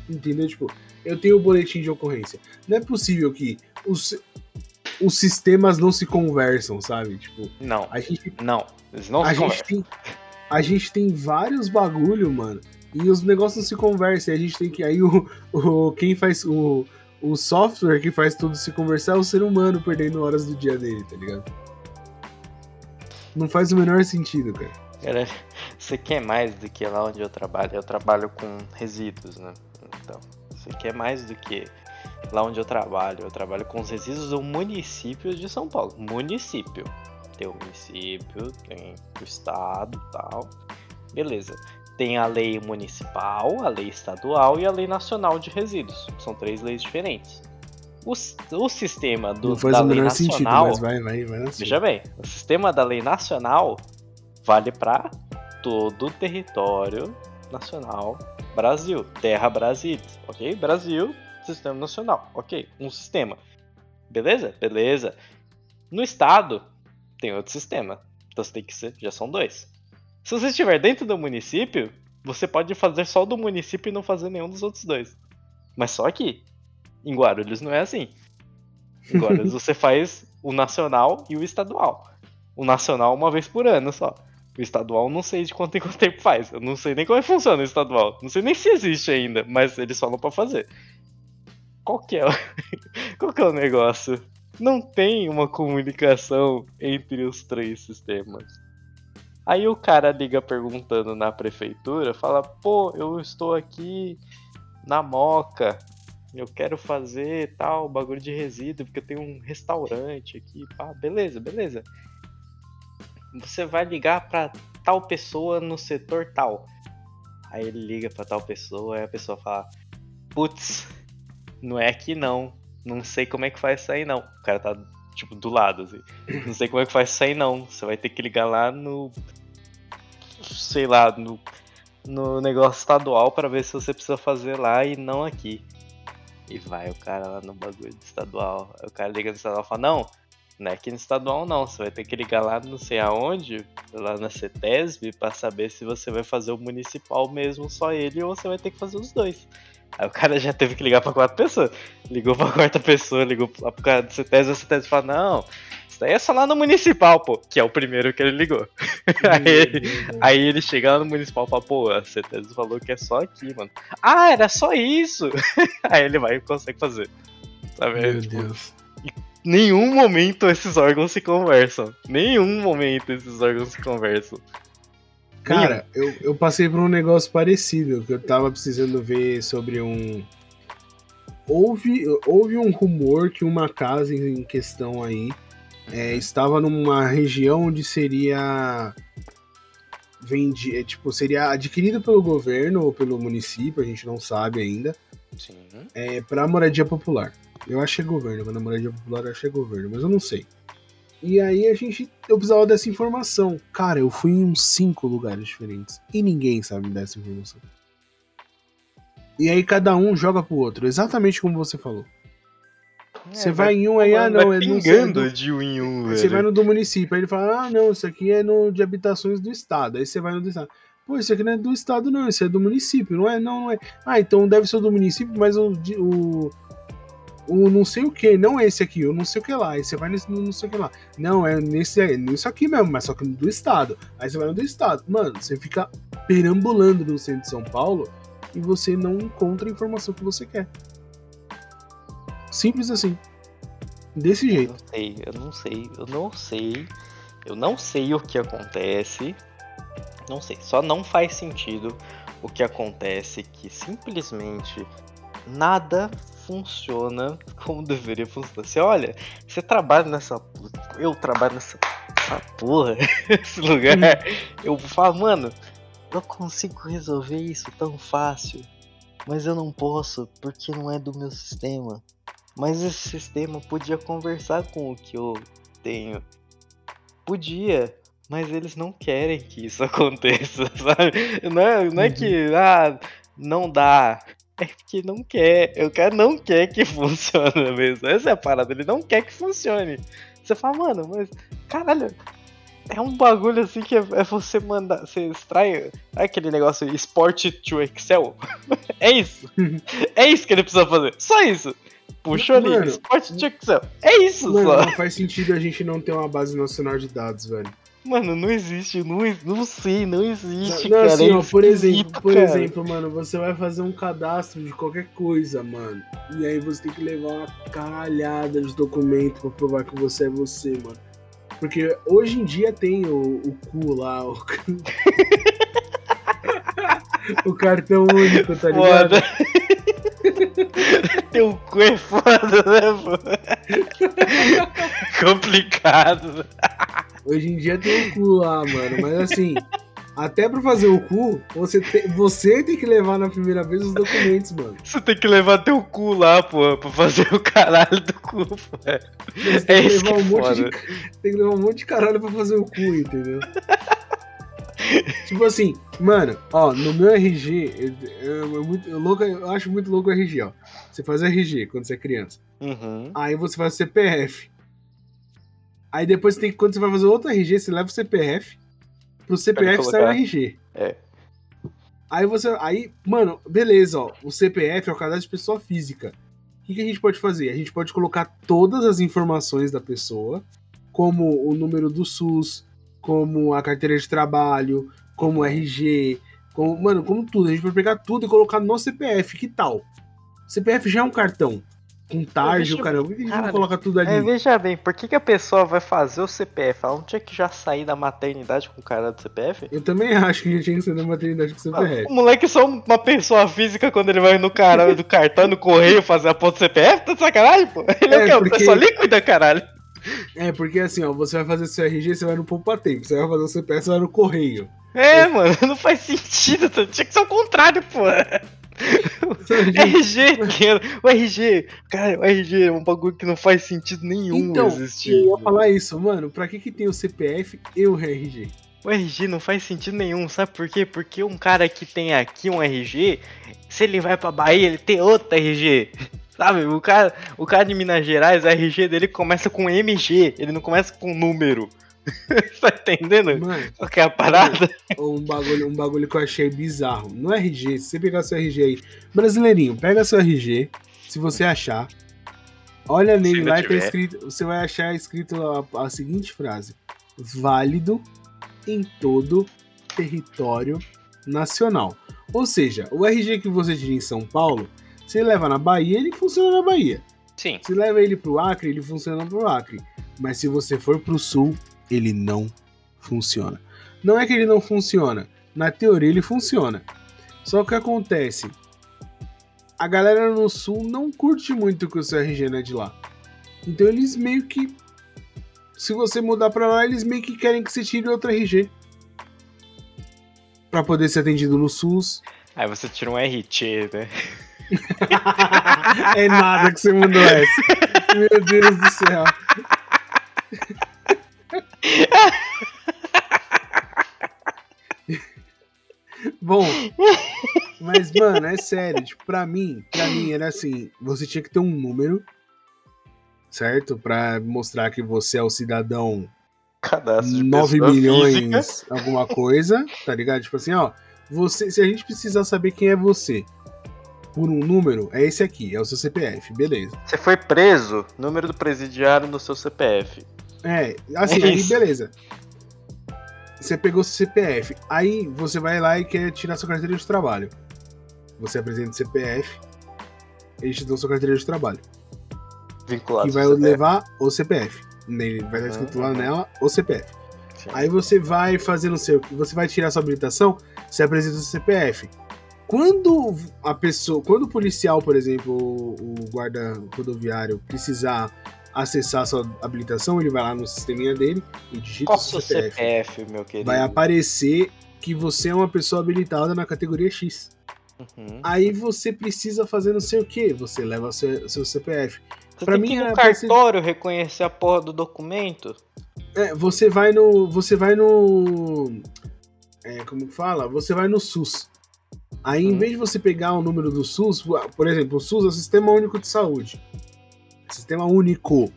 Entendeu? Tipo, eu tenho o boletim de ocorrência. Não é possível que os, os sistemas não se conversam, sabe? Tipo, Não, a gente não. Eles não a se gente, conversam. tem, a gente tem vários bagulho, mano. E os negócios não se conversam. E a gente tem que. Aí o, o quem faz o, o software que faz tudo se conversar é o ser humano perdendo horas do dia dele, tá ligado? Não faz o menor sentido, cara. Cara, você quer mais do que lá onde eu trabalho? Eu trabalho com resíduos, né? Então, você quer mais do que lá onde eu trabalho? Eu trabalho com os resíduos do município de São Paulo. Município. Tem o município, tem o estado tal. Beleza. Tem a lei municipal, a lei estadual e a lei nacional de resíduos. São três leis diferentes. O, o sistema do, não faz da o lei sentido, nacional. mas vai, vai, vai sua. Veja bem, o sistema da lei nacional vale para todo o território nacional Brasil, terra Brasília, ok? Brasil, sistema nacional, ok? Um sistema, beleza? Beleza. No estado tem outro sistema, então você tem que ser, já são dois. Se você estiver dentro do município, você pode fazer só do município e não fazer nenhum dos outros dois. Mas só aqui, em Guarulhos não é assim. Em Guarulhos você faz o nacional e o estadual. O nacional uma vez por ano só. O estadual não sei de quanto em quanto tempo faz. Eu não sei nem como é que funciona o estadual. Não sei nem se existe ainda, mas eles falam pra fazer. Qual que é o... Qual que é o negócio? Não tem uma comunicação entre os três sistemas. Aí o cara liga perguntando na prefeitura, fala: "Pô, eu estou aqui na Moca, eu quero fazer tal bagulho de resíduo, porque eu tenho um restaurante aqui, pá, beleza, beleza. Você vai ligar pra tal pessoa no setor tal. Aí ele liga pra tal pessoa, aí a pessoa fala: Putz, não é aqui não. Não sei como é que faz isso aí não. O cara tá, tipo, do lado, assim. Não sei como é que faz aí não. Você vai ter que ligar lá no. Sei lá, no, no negócio estadual pra ver se você precisa fazer lá e não aqui. E vai o cara lá no bagulho do estadual. O cara liga no estadual e fala, não, não é aqui no estadual não. Você vai ter que ligar lá não sei aonde, lá na CETESB, pra saber se você vai fazer o municipal mesmo, só ele, ou você vai ter que fazer os dois. Aí o cara já teve que ligar pra quatro pessoas. Ligou pra quarta pessoa, ligou pro cara do CETESB, a CETESB fala, não, Isso daí é só lá no municipal, pô, que é o primeiro que ele ligou. aí, ele, aí ele chega lá no municipal e fala, pô, a certeza falou que é só aqui, mano. Ah, era só isso! aí ele vai e consegue fazer. Sabe? Meu Tipo, Deus. nenhum momento esses órgãos se conversam. Nenhum momento esses órgãos se conversam. Cara, eu, eu passei por um negócio parecido, que eu tava precisando ver sobre um. Houve, houve um rumor que uma casa em questão aí é, estava numa região onde seria. Vendi, é, tipo, seria adquirida pelo governo ou pelo município, a gente não sabe ainda, Sim. é, para moradia popular. Eu achei governo, mas na moradia popular eu achei governo, mas eu não sei. E aí a gente. Eu precisava dessa informação. Cara, eu fui em uns cinco lugares diferentes. E ninguém sabe me dar essa informação. E aí cada um joga pro outro, exatamente como você falou. Você vai em um aí, ah, não, vai é pingando sei, de um em um, Você velho. vai no do município, aí ele fala, ah, não, isso aqui é no de habitações do estado. Aí você vai no do estado. Pô, isso aqui não é do estado, não, isso é do município, não é? Não, não é. Ah, então deve ser do município, mas o. o o não sei o que, não esse aqui, o não sei o que lá. Aí você vai nesse não sei o que lá. Não, é nesse é nisso aqui mesmo, mas só que do estado. Aí você vai no do estado. Mano, você fica perambulando no centro de São Paulo e você não encontra a informação que você quer. Simples assim. Desse Eu jeito. não sei, eu não sei, eu não sei. Eu não sei o que acontece. Não sei, só não faz sentido o que acontece que simplesmente nada funciona como deveria funcionar. Você olha, você trabalha nessa. Eu trabalho nessa essa porra, esse lugar. Eu falo, mano, eu consigo resolver isso tão fácil. Mas eu não posso, porque não é do meu sistema. Mas esse sistema podia conversar com o que eu tenho. Podia, mas eles não querem que isso aconteça, sabe? Não é, não é que, ah, não dá. É porque não quer. O cara não quer que funcione mesmo. Essa é a parada, ele não quer que funcione. Você fala, mano, mas caralho, é um bagulho assim que é, é você mandar. Você extrai é aquele negócio Export to Excel. é isso. é isso que ele precisa fazer. Só isso. Puxou ali, Mano. Export to Excel. É isso Mano, só. não faz sentido a gente não ter uma base nacional de dados, velho. Mano, não existe, não, não sei, não existe, Não, cara. assim, ó, por exemplo, por cara. exemplo, mano, você vai fazer um cadastro de qualquer coisa, mano. E aí você tem que levar uma caralhada de documento pra provar que você é você, mano. Porque hoje em dia tem o, o cu lá, o, o cartão único, tá ligado? Foda. Teu cu é foda, né, pô? Complicado. Hoje em dia tem o cu lá, mano. Mas assim, até pra fazer o cu, você, te- você tem que levar na primeira vez os documentos, mano. Você tem que levar teu cu lá, pô, pra fazer o caralho do cu, pô. Você É tem que isso levar que um é monte de tem que levar um monte de caralho pra fazer o cu, entendeu? tipo assim, mano, ó, no meu RG, eu, eu- eu louco- eu acho muito louco o RG, ó. Você faz RG quando você é criança. Uhum. Aí você faz CPF. Aí depois tem que, quando você vai fazer outro RG, você leva o CPF. Pro CPF sai o. RG. É. Aí você. Aí, mano, beleza, ó. O CPF é o cadastro de pessoa física. O que, que a gente pode fazer? A gente pode colocar todas as informações da pessoa, como o número do SUS, como a carteira de trabalho, como o RG, como, mano, como tudo. A gente pode pegar tudo e colocar no CPF. Que tal? CPF já é um cartão. Com tarde, o veja- caramba. Por que a gente não coloca tudo ali? É, veja bem, por que, que a pessoa vai fazer o CPF? Ela não tinha que já sair da maternidade com o cara do CPF? Eu também acho que a gente tinha que ser da maternidade com CPF. O moleque é só uma pessoa física quando ele vai no cara do cartão, no correio, fazer a ponta do CPF? Tá de sacanagem, pô? Ele é, É, o quê? Uma porque- pessoa líquida, caralho. É, porque assim, ó, você vai fazer seu RG, você vai no Poupa Tempo. Você vai fazer o CPF, você vai no correio. É, mano, não faz sentido. Tinha que ser o contrário, pô. RG o RG, cara, o RG é um bagulho que não faz sentido nenhum Então, existir. eu ia falar isso, mano. Pra que, que tem o CPF e o RG? O RG não faz sentido nenhum, sabe por quê? Porque um cara que tem aqui um RG, se ele vai pra Bahia, ele tem outro RG. Sabe, o cara, o cara de Minas Gerais, o RG dele começa com MG, ele não começa com número. tá entendendo? Mano, Qual que é a parada? um bagulho, um bagulho que eu achei bizarro. No RG, se você pegar seu RG aí, brasileirinho, pega seu RG, se você achar, Olha nele lá e tá escrito. Você vai achar escrito a, a seguinte frase: válido em todo território nacional. Ou seja, o RG que você tira em São Paulo, você leva na Bahia, ele funciona na Bahia. Sim. Se leva ele pro Acre, ele funciona pro Acre. Mas se você for pro Sul, ele não funciona. Não é que ele não funciona. Na teoria ele funciona. Só que acontece? A galera no Sul não curte muito que o seu RG não é de lá. Então eles meio que. Se você mudar pra lá, eles meio que querem que você tire outro RG. Pra poder ser atendido no SUS. Aí você tira um RT, né? é nada que você mandou essa. Meu Deus do céu. Bom, mas mano, é sério, tipo, pra mim, pra mim era assim, você tinha que ter um número, certo? Pra mostrar que você é o cidadão Cadastro de 9 pessoa milhões, física. alguma coisa, tá ligado? Tipo assim, ó, você, se a gente precisar saber quem é você por um número, é esse aqui, é o seu CPF, beleza. Você foi preso, número do presidiário no seu CPF. É, assim, É aí beleza. Você pegou seu CPF, aí você vai lá e quer tirar sua carteira de trabalho. Você apresenta o CPF, eles te dão sua carteira de trabalho. Vinculado. que vai levar o CPF. Nele vai estar escrito lá nela o CPF. Sim. Aí você vai fazer no seu, você vai tirar sua habilitação, você apresenta o CPF. Quando a pessoa, quando o policial, por exemplo, o o guarda rodoviário precisar acessar sua habilitação, ele vai lá no sisteminha dele e digita Qual o seu CPF. CPF, meu querido? Vai aparecer que você é uma pessoa habilitada na categoria X. Uhum. Aí você precisa fazer não sei o que, você leva o seu, seu CPF. Você pra tem mim que ir era no ser- cartório reconhecer a porra do documento. É, você vai no. Você vai no. É, como que fala? Você vai no SUS. Aí, em Hum. vez de você pegar o número do SUS, por exemplo, o SUS é o Sistema Único de Saúde. Sistema Único.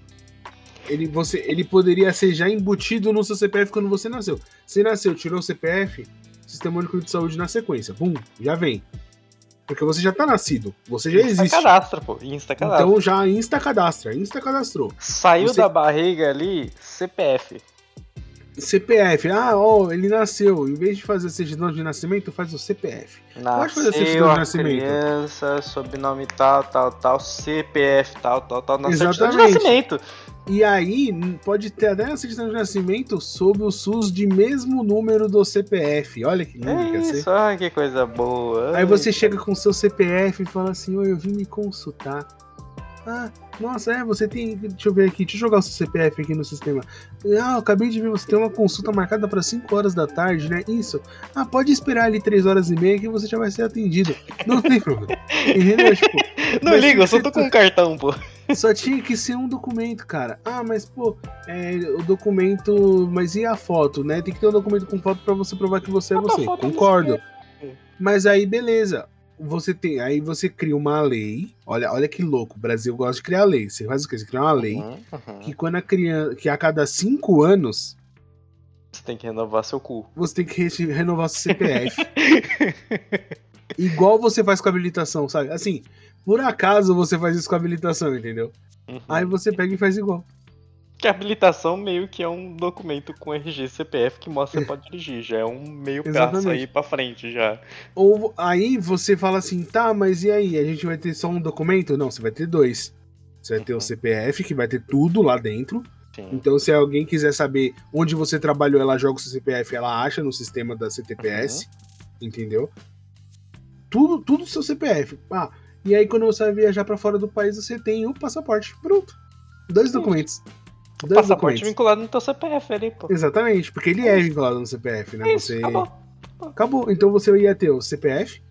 Ele, você, ele poderia ser já embutido no seu CPF quando você nasceu. Você nasceu, tirou o CPF, Sistema Único de Saúde na sequência. Bum, já vem. Porque você já tá nascido. Você já Insta existe. cadastra, pô. Insta cadastra. Então já insta cadastra, insta cadastrou. Saiu você- da barriga ali, CPF. CPF, ah, ó, ele nasceu. Em vez de fazer certidão de nascimento, faz o CPF. Pode fazer certidão Nasceu de a nascimento. criança, sobrenome tal, tal, tal, CPF tal, tal, tal, na certidão de Exatamente. nascimento. E aí, pode ter até a certidão de nascimento sob o SUS de mesmo número do CPF. Olha que lindo É isso, que coisa boa. Aí você chega com o seu CPF e fala assim: Oi, eu vim me consultar. Ah, nossa, é, você tem. Deixa eu ver aqui, deixa eu jogar o seu CPF aqui no sistema. Ah, acabei de ver, você tem uma consulta marcada para 5 horas da tarde, né? Isso. Ah, pode esperar ali 3 horas e meia que você já vai ser atendido. Não tem problema. Entendeu? Tipo, Não liga, eu só tô com um cartão, pô. só tinha que ser um documento, cara. Ah, mas pô, é, o documento. Mas e a foto, né? Tem que ter um documento com foto pra você provar que você é você. Concordo. Mas aí, beleza. Você tem. Aí você cria uma lei. Olha, olha que louco. O Brasil gosta de criar lei. Você faz o quê? Você cria uma lei Uhum, uhum. que quando a criança. Que a cada cinco anos Você tem que renovar seu cu. você tem que re- renovar seu CPF. Igual você faz com a habilitação, sabe? Assim, por acaso você faz isso com a habilitação, entendeu? Uhum. Aí você pega e faz igual. Que a habilitação meio que é um documento com RG CPF que mostra que você pode dirigir. Já é um meio passo aí pra frente já. Ou aí você fala assim, tá, mas e aí? A gente vai ter só um documento? Não, você vai ter dois. Você vai ter o Uhum. CPF, que vai ter tudo lá dentro. Sim. Então, se alguém quiser saber onde você trabalhou, ela joga o seu CPF, ela acha no sistema da CTPS. Entendeu? Tudo, tudo seu CPF. Ah, e aí quando você vai viajar pra fora do país, você tem o passaporte. Pronto. Dois Sim. documentos. Dois passaporte documentos. vinculado no teu CPF ali, pô. Exatamente, porque ele é vinculado no CPF, né? Isso, você... acabou. Acabou. Então você ia ter o CPF,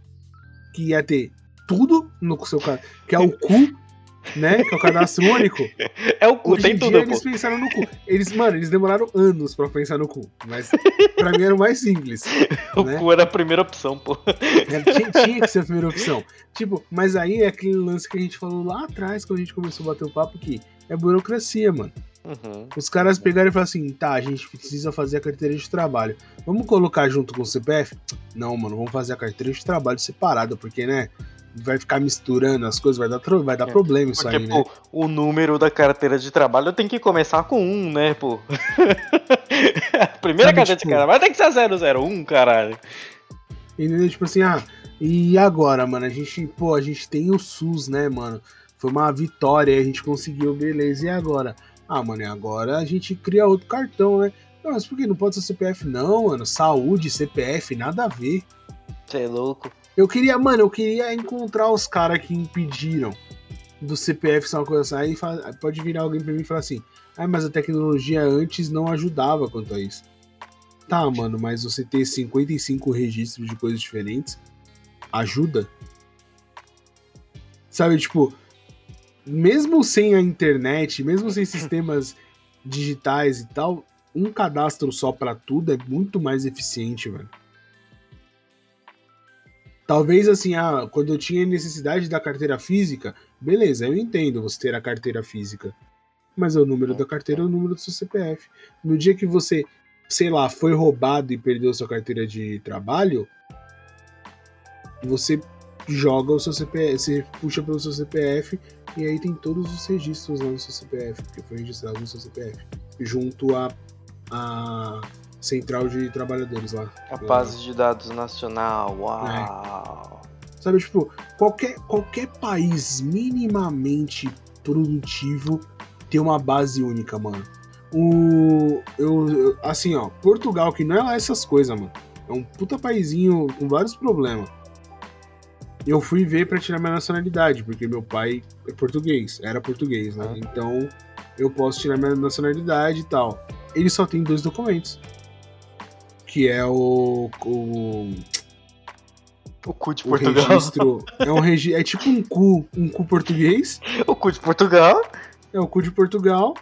que ia ter tudo no seu cadastro, que é o cu, né? Que é o cadastro único. É o cu, Hoje tem em tudo, dia pô. eles pensaram no cu. Eles, mano, eles demoraram anos pra pensar no cu. Mas pra mim era o mais simples. O né? cu era a primeira opção, pô. Tinha, tinha que ser a primeira opção. Tipo, mas aí é aquele lance que a gente falou lá atrás, quando a gente começou a bater o papo, que é burocracia, mano. Uhum. Os caras pegaram e falaram assim: tá, a gente precisa fazer a carteira de trabalho. Vamos colocar junto com o CPF? Não, mano, vamos fazer a carteira de trabalho separada, porque, né? vai ficar misturando as coisas, vai dar, vai dar é. problema isso Porque, aí, pô, né? o número da carteira de trabalho tem que começar com um, né, pô? a primeira Sabe, carteira tipo, de trabalho tem que ser 001, caralho. Entendeu? Tipo assim, ah, e agora, mano? A gente, pô, a gente tem o SUS, né, mano? Foi uma vitória, a gente conseguiu, beleza. E agora? Ah, mano, e agora a gente cria outro cartão, né? Não, mas por que não pode ser CPF? Não, mano. Saúde, CPF, nada a ver. Você é louco. Eu queria, mano, eu queria encontrar os caras que impediram do CPF ser uma coisa assim. Aí fala, pode virar alguém pra mim e falar assim: ah, mas a tecnologia antes não ajudava quanto a isso. Tá, mano, mas você ter 55 registros de coisas diferentes ajuda? Sabe, tipo, mesmo sem a internet, mesmo sem sistemas digitais e tal, um cadastro só para tudo é muito mais eficiente, velho. Talvez assim, ah, quando eu tinha necessidade da carteira física, beleza, eu entendo você ter a carteira física. Mas é o número da carteira é o número do seu CPF. No dia que você, sei lá, foi roubado e perdeu sua carteira de trabalho, você joga o seu CPF, você puxa pelo seu CPF e aí tem todos os registros lá no seu CPF, porque foi registrado no seu CPF, junto à a, a, central de trabalhadores lá. A base de dados nacional, uau! É. Sabe, tipo, qualquer, qualquer país minimamente produtivo tem uma base única, mano. O. Eu, eu, assim, ó, Portugal, que não é lá essas coisas, mano. É um puta paizinho com vários problemas eu fui ver para tirar minha nacionalidade, porque meu pai é português, era português, né? Então eu posso tirar minha nacionalidade e tal. Ele só tem dois documentos. Que é o. O, o cu de Portugal. Registro, é, um regi é tipo um cu, um cu português. O cu de Portugal. É o cu de Portugal.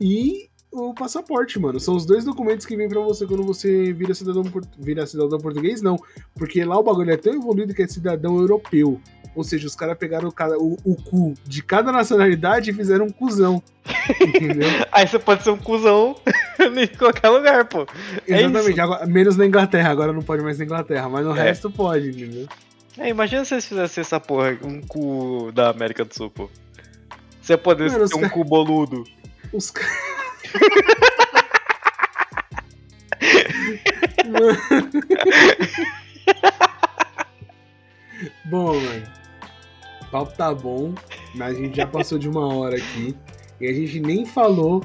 E o passaporte, mano. São os dois documentos que vêm para você quando você vira cidadão, vira cidadão português, não. Porque lá o bagulho é tão evoluído que é cidadão europeu. Ou seja, os caras pegaram o, cara, o, o, cu de cada nacionalidade e fizeram um cuzão. Entendeu? Aí você pode ser um cuzão em qualquer lugar, pô. É Exatamente, agora, menos na Inglaterra, agora não pode mais na Inglaterra, mas no é. resto pode, entendeu? É, imagina se eles fizessem essa porra, um cu da América do Sul, pô. Você poder ter um cu boludo. Os caras. bom, mano. O papo tá bom, mas a gente já passou de uma hora aqui e a gente nem falou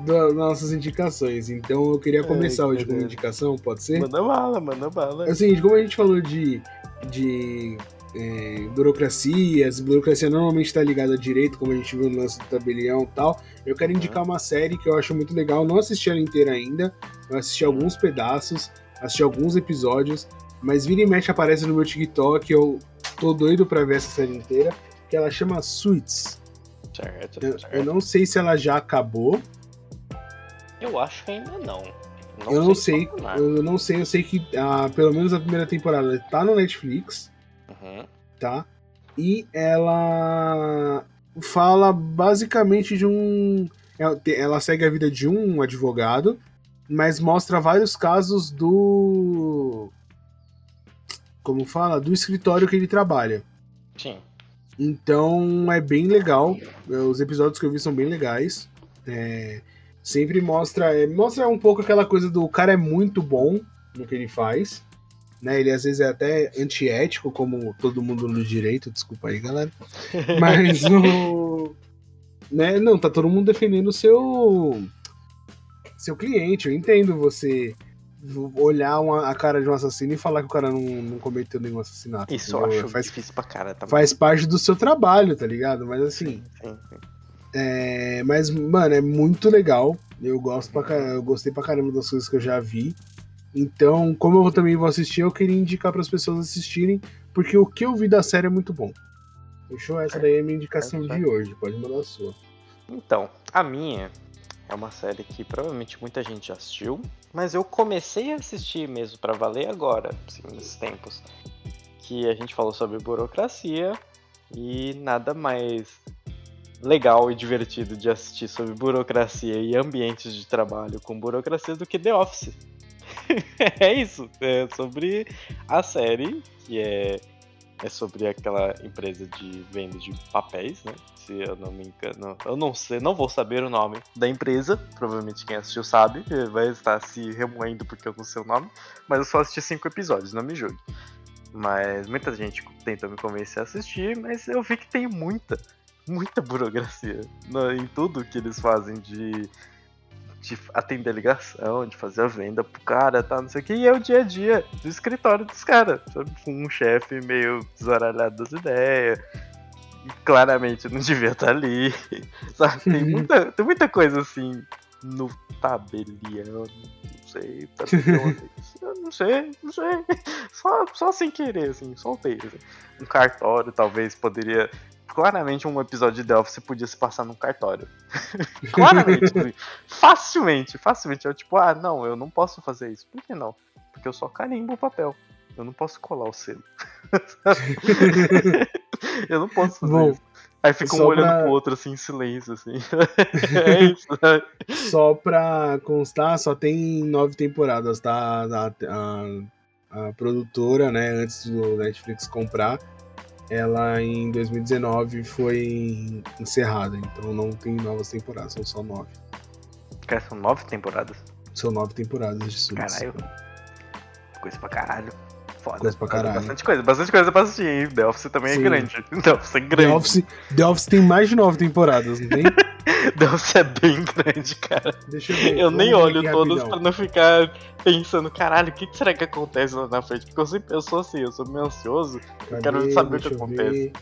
das nossas indicações. Então eu queria começar hoje com uma indicação, pode ser? Manda bala, manda bala. É o seguinte, como a gente falou de, de é, burocracias, burocracia normalmente está ligada a direito, como a gente viu no lance do tabelião e tal. Eu quero indicar uma série que eu acho muito legal, não assisti ela inteira ainda, eu assisti alguns pedaços, assisti alguns episódios, mas vira e mexe aparece no meu TikTok, eu tô doido pra ver essa série inteira, que ela chama Suits. Certo, eu, certo. eu não sei se ela já acabou. Eu acho que ainda não. não eu não sei, eu não sei, eu sei que ah, pelo menos a primeira temporada tá no Netflix. Uhum. Tá? E ela fala basicamente de um. Ela segue a vida de um advogado, mas mostra vários casos do. Como fala? Do escritório que ele trabalha. Sim. Então é bem legal. Os episódios que eu vi são bem legais. É, sempre mostra. É, mostra um pouco aquela coisa do cara é muito bom no que ele faz né? Ele às vezes é até antiético, como todo mundo no direito, desculpa aí, galera. Mas o. Né? Não, tá todo mundo defendendo o seu. seu cliente. Eu entendo você olhar uma, a cara de um assassino e falar que o cara não, não cometeu nenhum assassinato. Isso eu acho faz, difícil pra cara também. Faz parte do seu trabalho, tá ligado? Mas assim. Sim, sim, sim. É, mas, mano, é muito legal. Eu gosto pra eu gostei pra caramba das coisas que eu já vi. Então, como eu também vou assistir, eu queria indicar para as pessoas assistirem, porque o que eu vi da série é muito bom. Fechou? Essa daí é a minha indicação de hoje. Pode mandar a sua. Então, a minha é uma série que provavelmente muita gente já assistiu, mas eu comecei a assistir mesmo para valer agora, assim, nesses tempos. Que a gente falou sobre burocracia e nada mais legal e divertido de assistir sobre burocracia e ambientes de trabalho com burocracia do que The Office. é isso. É sobre a série, que é é sobre aquela empresa de venda de papéis, né? Se eu não me engano, eu não sei, não vou saber o nome da empresa. Provavelmente quem assistiu sabe, vai estar se remoendo porque eu não sei o nome. Mas eu só assisti cinco episódios, não me julgue. Mas muita gente tentou me convencer a assistir, mas eu vi que tem muita, muita burocracia em tudo que eles fazem de de atender a ligação, de fazer a venda pro cara, tá, não sei o que, e é o dia a dia do escritório dos caras, Com um chefe meio desaralhado das ideias, e claramente não devia estar tá ali, sabe? Tem muita, tem muita coisa assim no tabelião, não sei, tabelião, não sei, não sei, só, só sem querer, assim, soltei. Assim. Um cartório talvez poderia claramente um episódio de The Office podia se passar num cartório. claramente, assim, facilmente, facilmente. Eu tipo, ah, não, eu não posso fazer isso. Por que não? Porque eu só carimbo o papel. Eu não posso colar o selo. eu não posso fazer Bom, isso. Aí fica um olhando pra... pro outro assim em silêncio, assim. é isso, né? Só pra constar, só tem nove temporadas, tá? A, a, a produtora, né, antes do Netflix comprar, ela em 2019 foi encerrada, então não tem novas temporadas, são só nove. Cara, são nove temporadas? São nove temporadas de Suits. Caralho. Coisa pra caralho. Foda. Coisa pra caralho. Bastante coisa, bastante coisa pra assistir, hein? The Office também é Sim. é grande. The Office é grande. The Office, The Office tem mais de nove temporadas, não tem? The Office é bem grande, cara. Deixa eu ver. Eu nem olho todas rapidão. pra não ficar pensando, caralho, o que será que acontece lá na frente? Porque eu sempre eu sou assim, eu sou meio ansioso. Cadê? Eu quero saber Deixa o que acontece. Ver.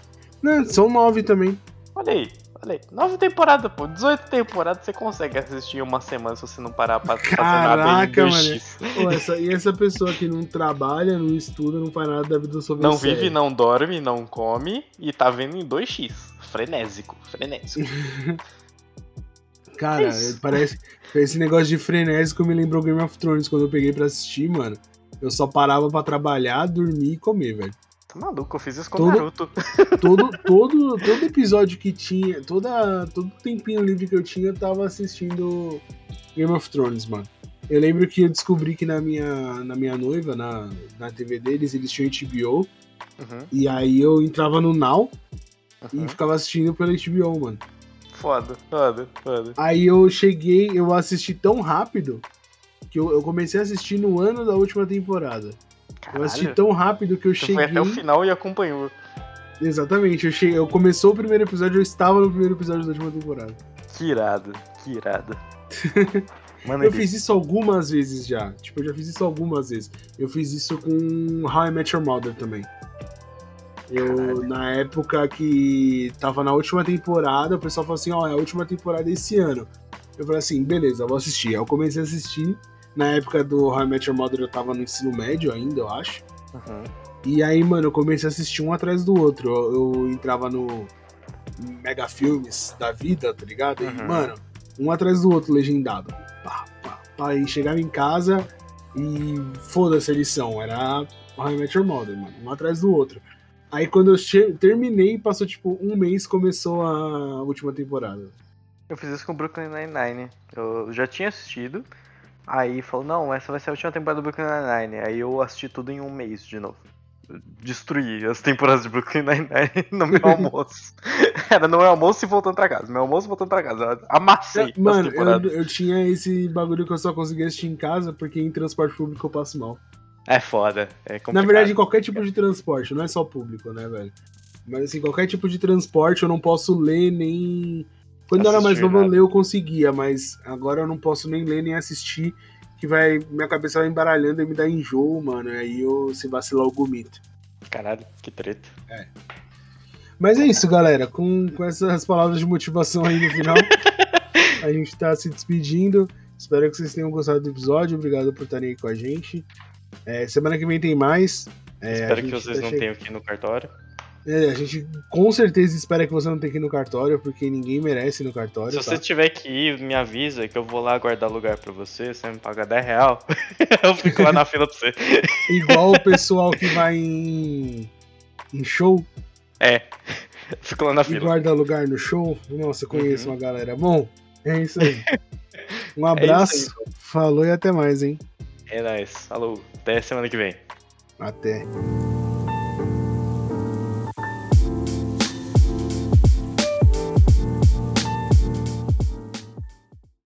Não, são nove também. Olha aí. Aí, nove temporadas, pô. 18 temporadas você consegue assistir em uma semana se você não parar pra fazer nada em 2x. Pô, essa, e essa pessoa que não trabalha, não estuda, não faz nada da vida sobre Não vive, série. não dorme, não come e tá vendo em 2x. Frenésico, frenésico. Cara, é parece. Esse negócio de frenésico me lembrou Game of Thrones quando eu peguei pra assistir, mano. Eu só parava pra trabalhar, dormir e comer, velho. Tá maluco, eu fiz isso com todo, Naruto. Todo, todo, todo episódio que tinha, toda, todo tempinho livre que eu tinha, eu tava assistindo Game of Thrones, mano. Eu lembro que eu descobri que na minha, na minha noiva, na, na TV deles, eles tinham HBO. Uhum. E aí eu entrava no Now uhum. e ficava assistindo pela HBO, mano. Foda, foda, foda. Aí eu cheguei, eu assisti tão rápido que eu, eu comecei a assistir no ano da última temporada. Caralho. Eu assisti tão rápido que eu cheguei. Foi até o final e acompanhou. Exatamente, eu cheguei, eu começou o primeiro episódio, eu estava no primeiro episódio da última temporada. Que irado, que irado. Mano, eu fiz isso algumas vezes já. Tipo, eu já fiz isso algumas vezes. Eu fiz isso com How I Met Your Mother também. Eu, Caralho. na época que tava na última temporada, o pessoal falou assim: ó, oh, é a última temporada esse ano. Eu falei assim: beleza, eu vou assistir. Aí eu comecei a assistir. Na época do How I Met Your Mother eu tava no ensino médio ainda, eu acho. Uhum. E aí, mano, eu comecei a assistir um atrás do outro. Eu, eu entrava no Mega Filmes da vida, tá ligado? Uhum. E, mano, um atrás do outro, legendado. Pá, pá, pá. E chegava em casa e foda-se a lição. Era How I Met Your Mother, mano. Um atrás do outro. Aí quando eu terminei, passou tipo um mês, começou a última temporada. Eu fiz isso com Brooklyn Nine-Nine. Eu já tinha assistido. Aí falou, não, essa vai ser a última temporada do Brooklyn Nine-Nine. Aí eu assisti tudo em um mês de novo. destruí as temporadas de Brooklyn Nine-Nine no meu almoço. Era no meu almoço e voltando pra casa. Meu almoço e voltando pra casa. Eu amassei. Mano, eu, eu tinha esse bagulho que eu só conseguia assistir em casa porque em transporte público eu passo mal. É foda. É Na verdade, qualquer tipo de transporte, não é só público, né, velho? Mas assim, qualquer tipo de transporte eu não posso ler nem quando eu era mais novo, eu ler eu conseguia, mas agora eu não posso nem ler nem assistir, que vai. Minha cabeça vai embaralhando e me dá enjoo, mano. E aí eu se vacilar o gomito. Caralho, que treta. É. Mas é isso, galera. Com, com essas palavras de motivação aí no final, a gente tá se despedindo. Espero que vocês tenham gostado do episódio. Obrigado por estarem aí com a gente. É, semana que vem tem mais. É, Espero que vocês tá não che... tenham aqui no cartório. É, a gente com certeza espera que você não tenha que ir no cartório, porque ninguém merece ir no cartório. Se tá? você tiver que ir, me avisa que eu vou lá guardar lugar pra você, você me paga 10 real, eu fico lá na fila pra você. Igual o pessoal que vai em, em show. É, fico lá na fila. E guarda lugar no show. Nossa, eu conheço uhum. uma galera. Bom, é isso aí. Um é abraço, é aí, falou e até mais, hein? É nóis, falou, até semana que vem. Até.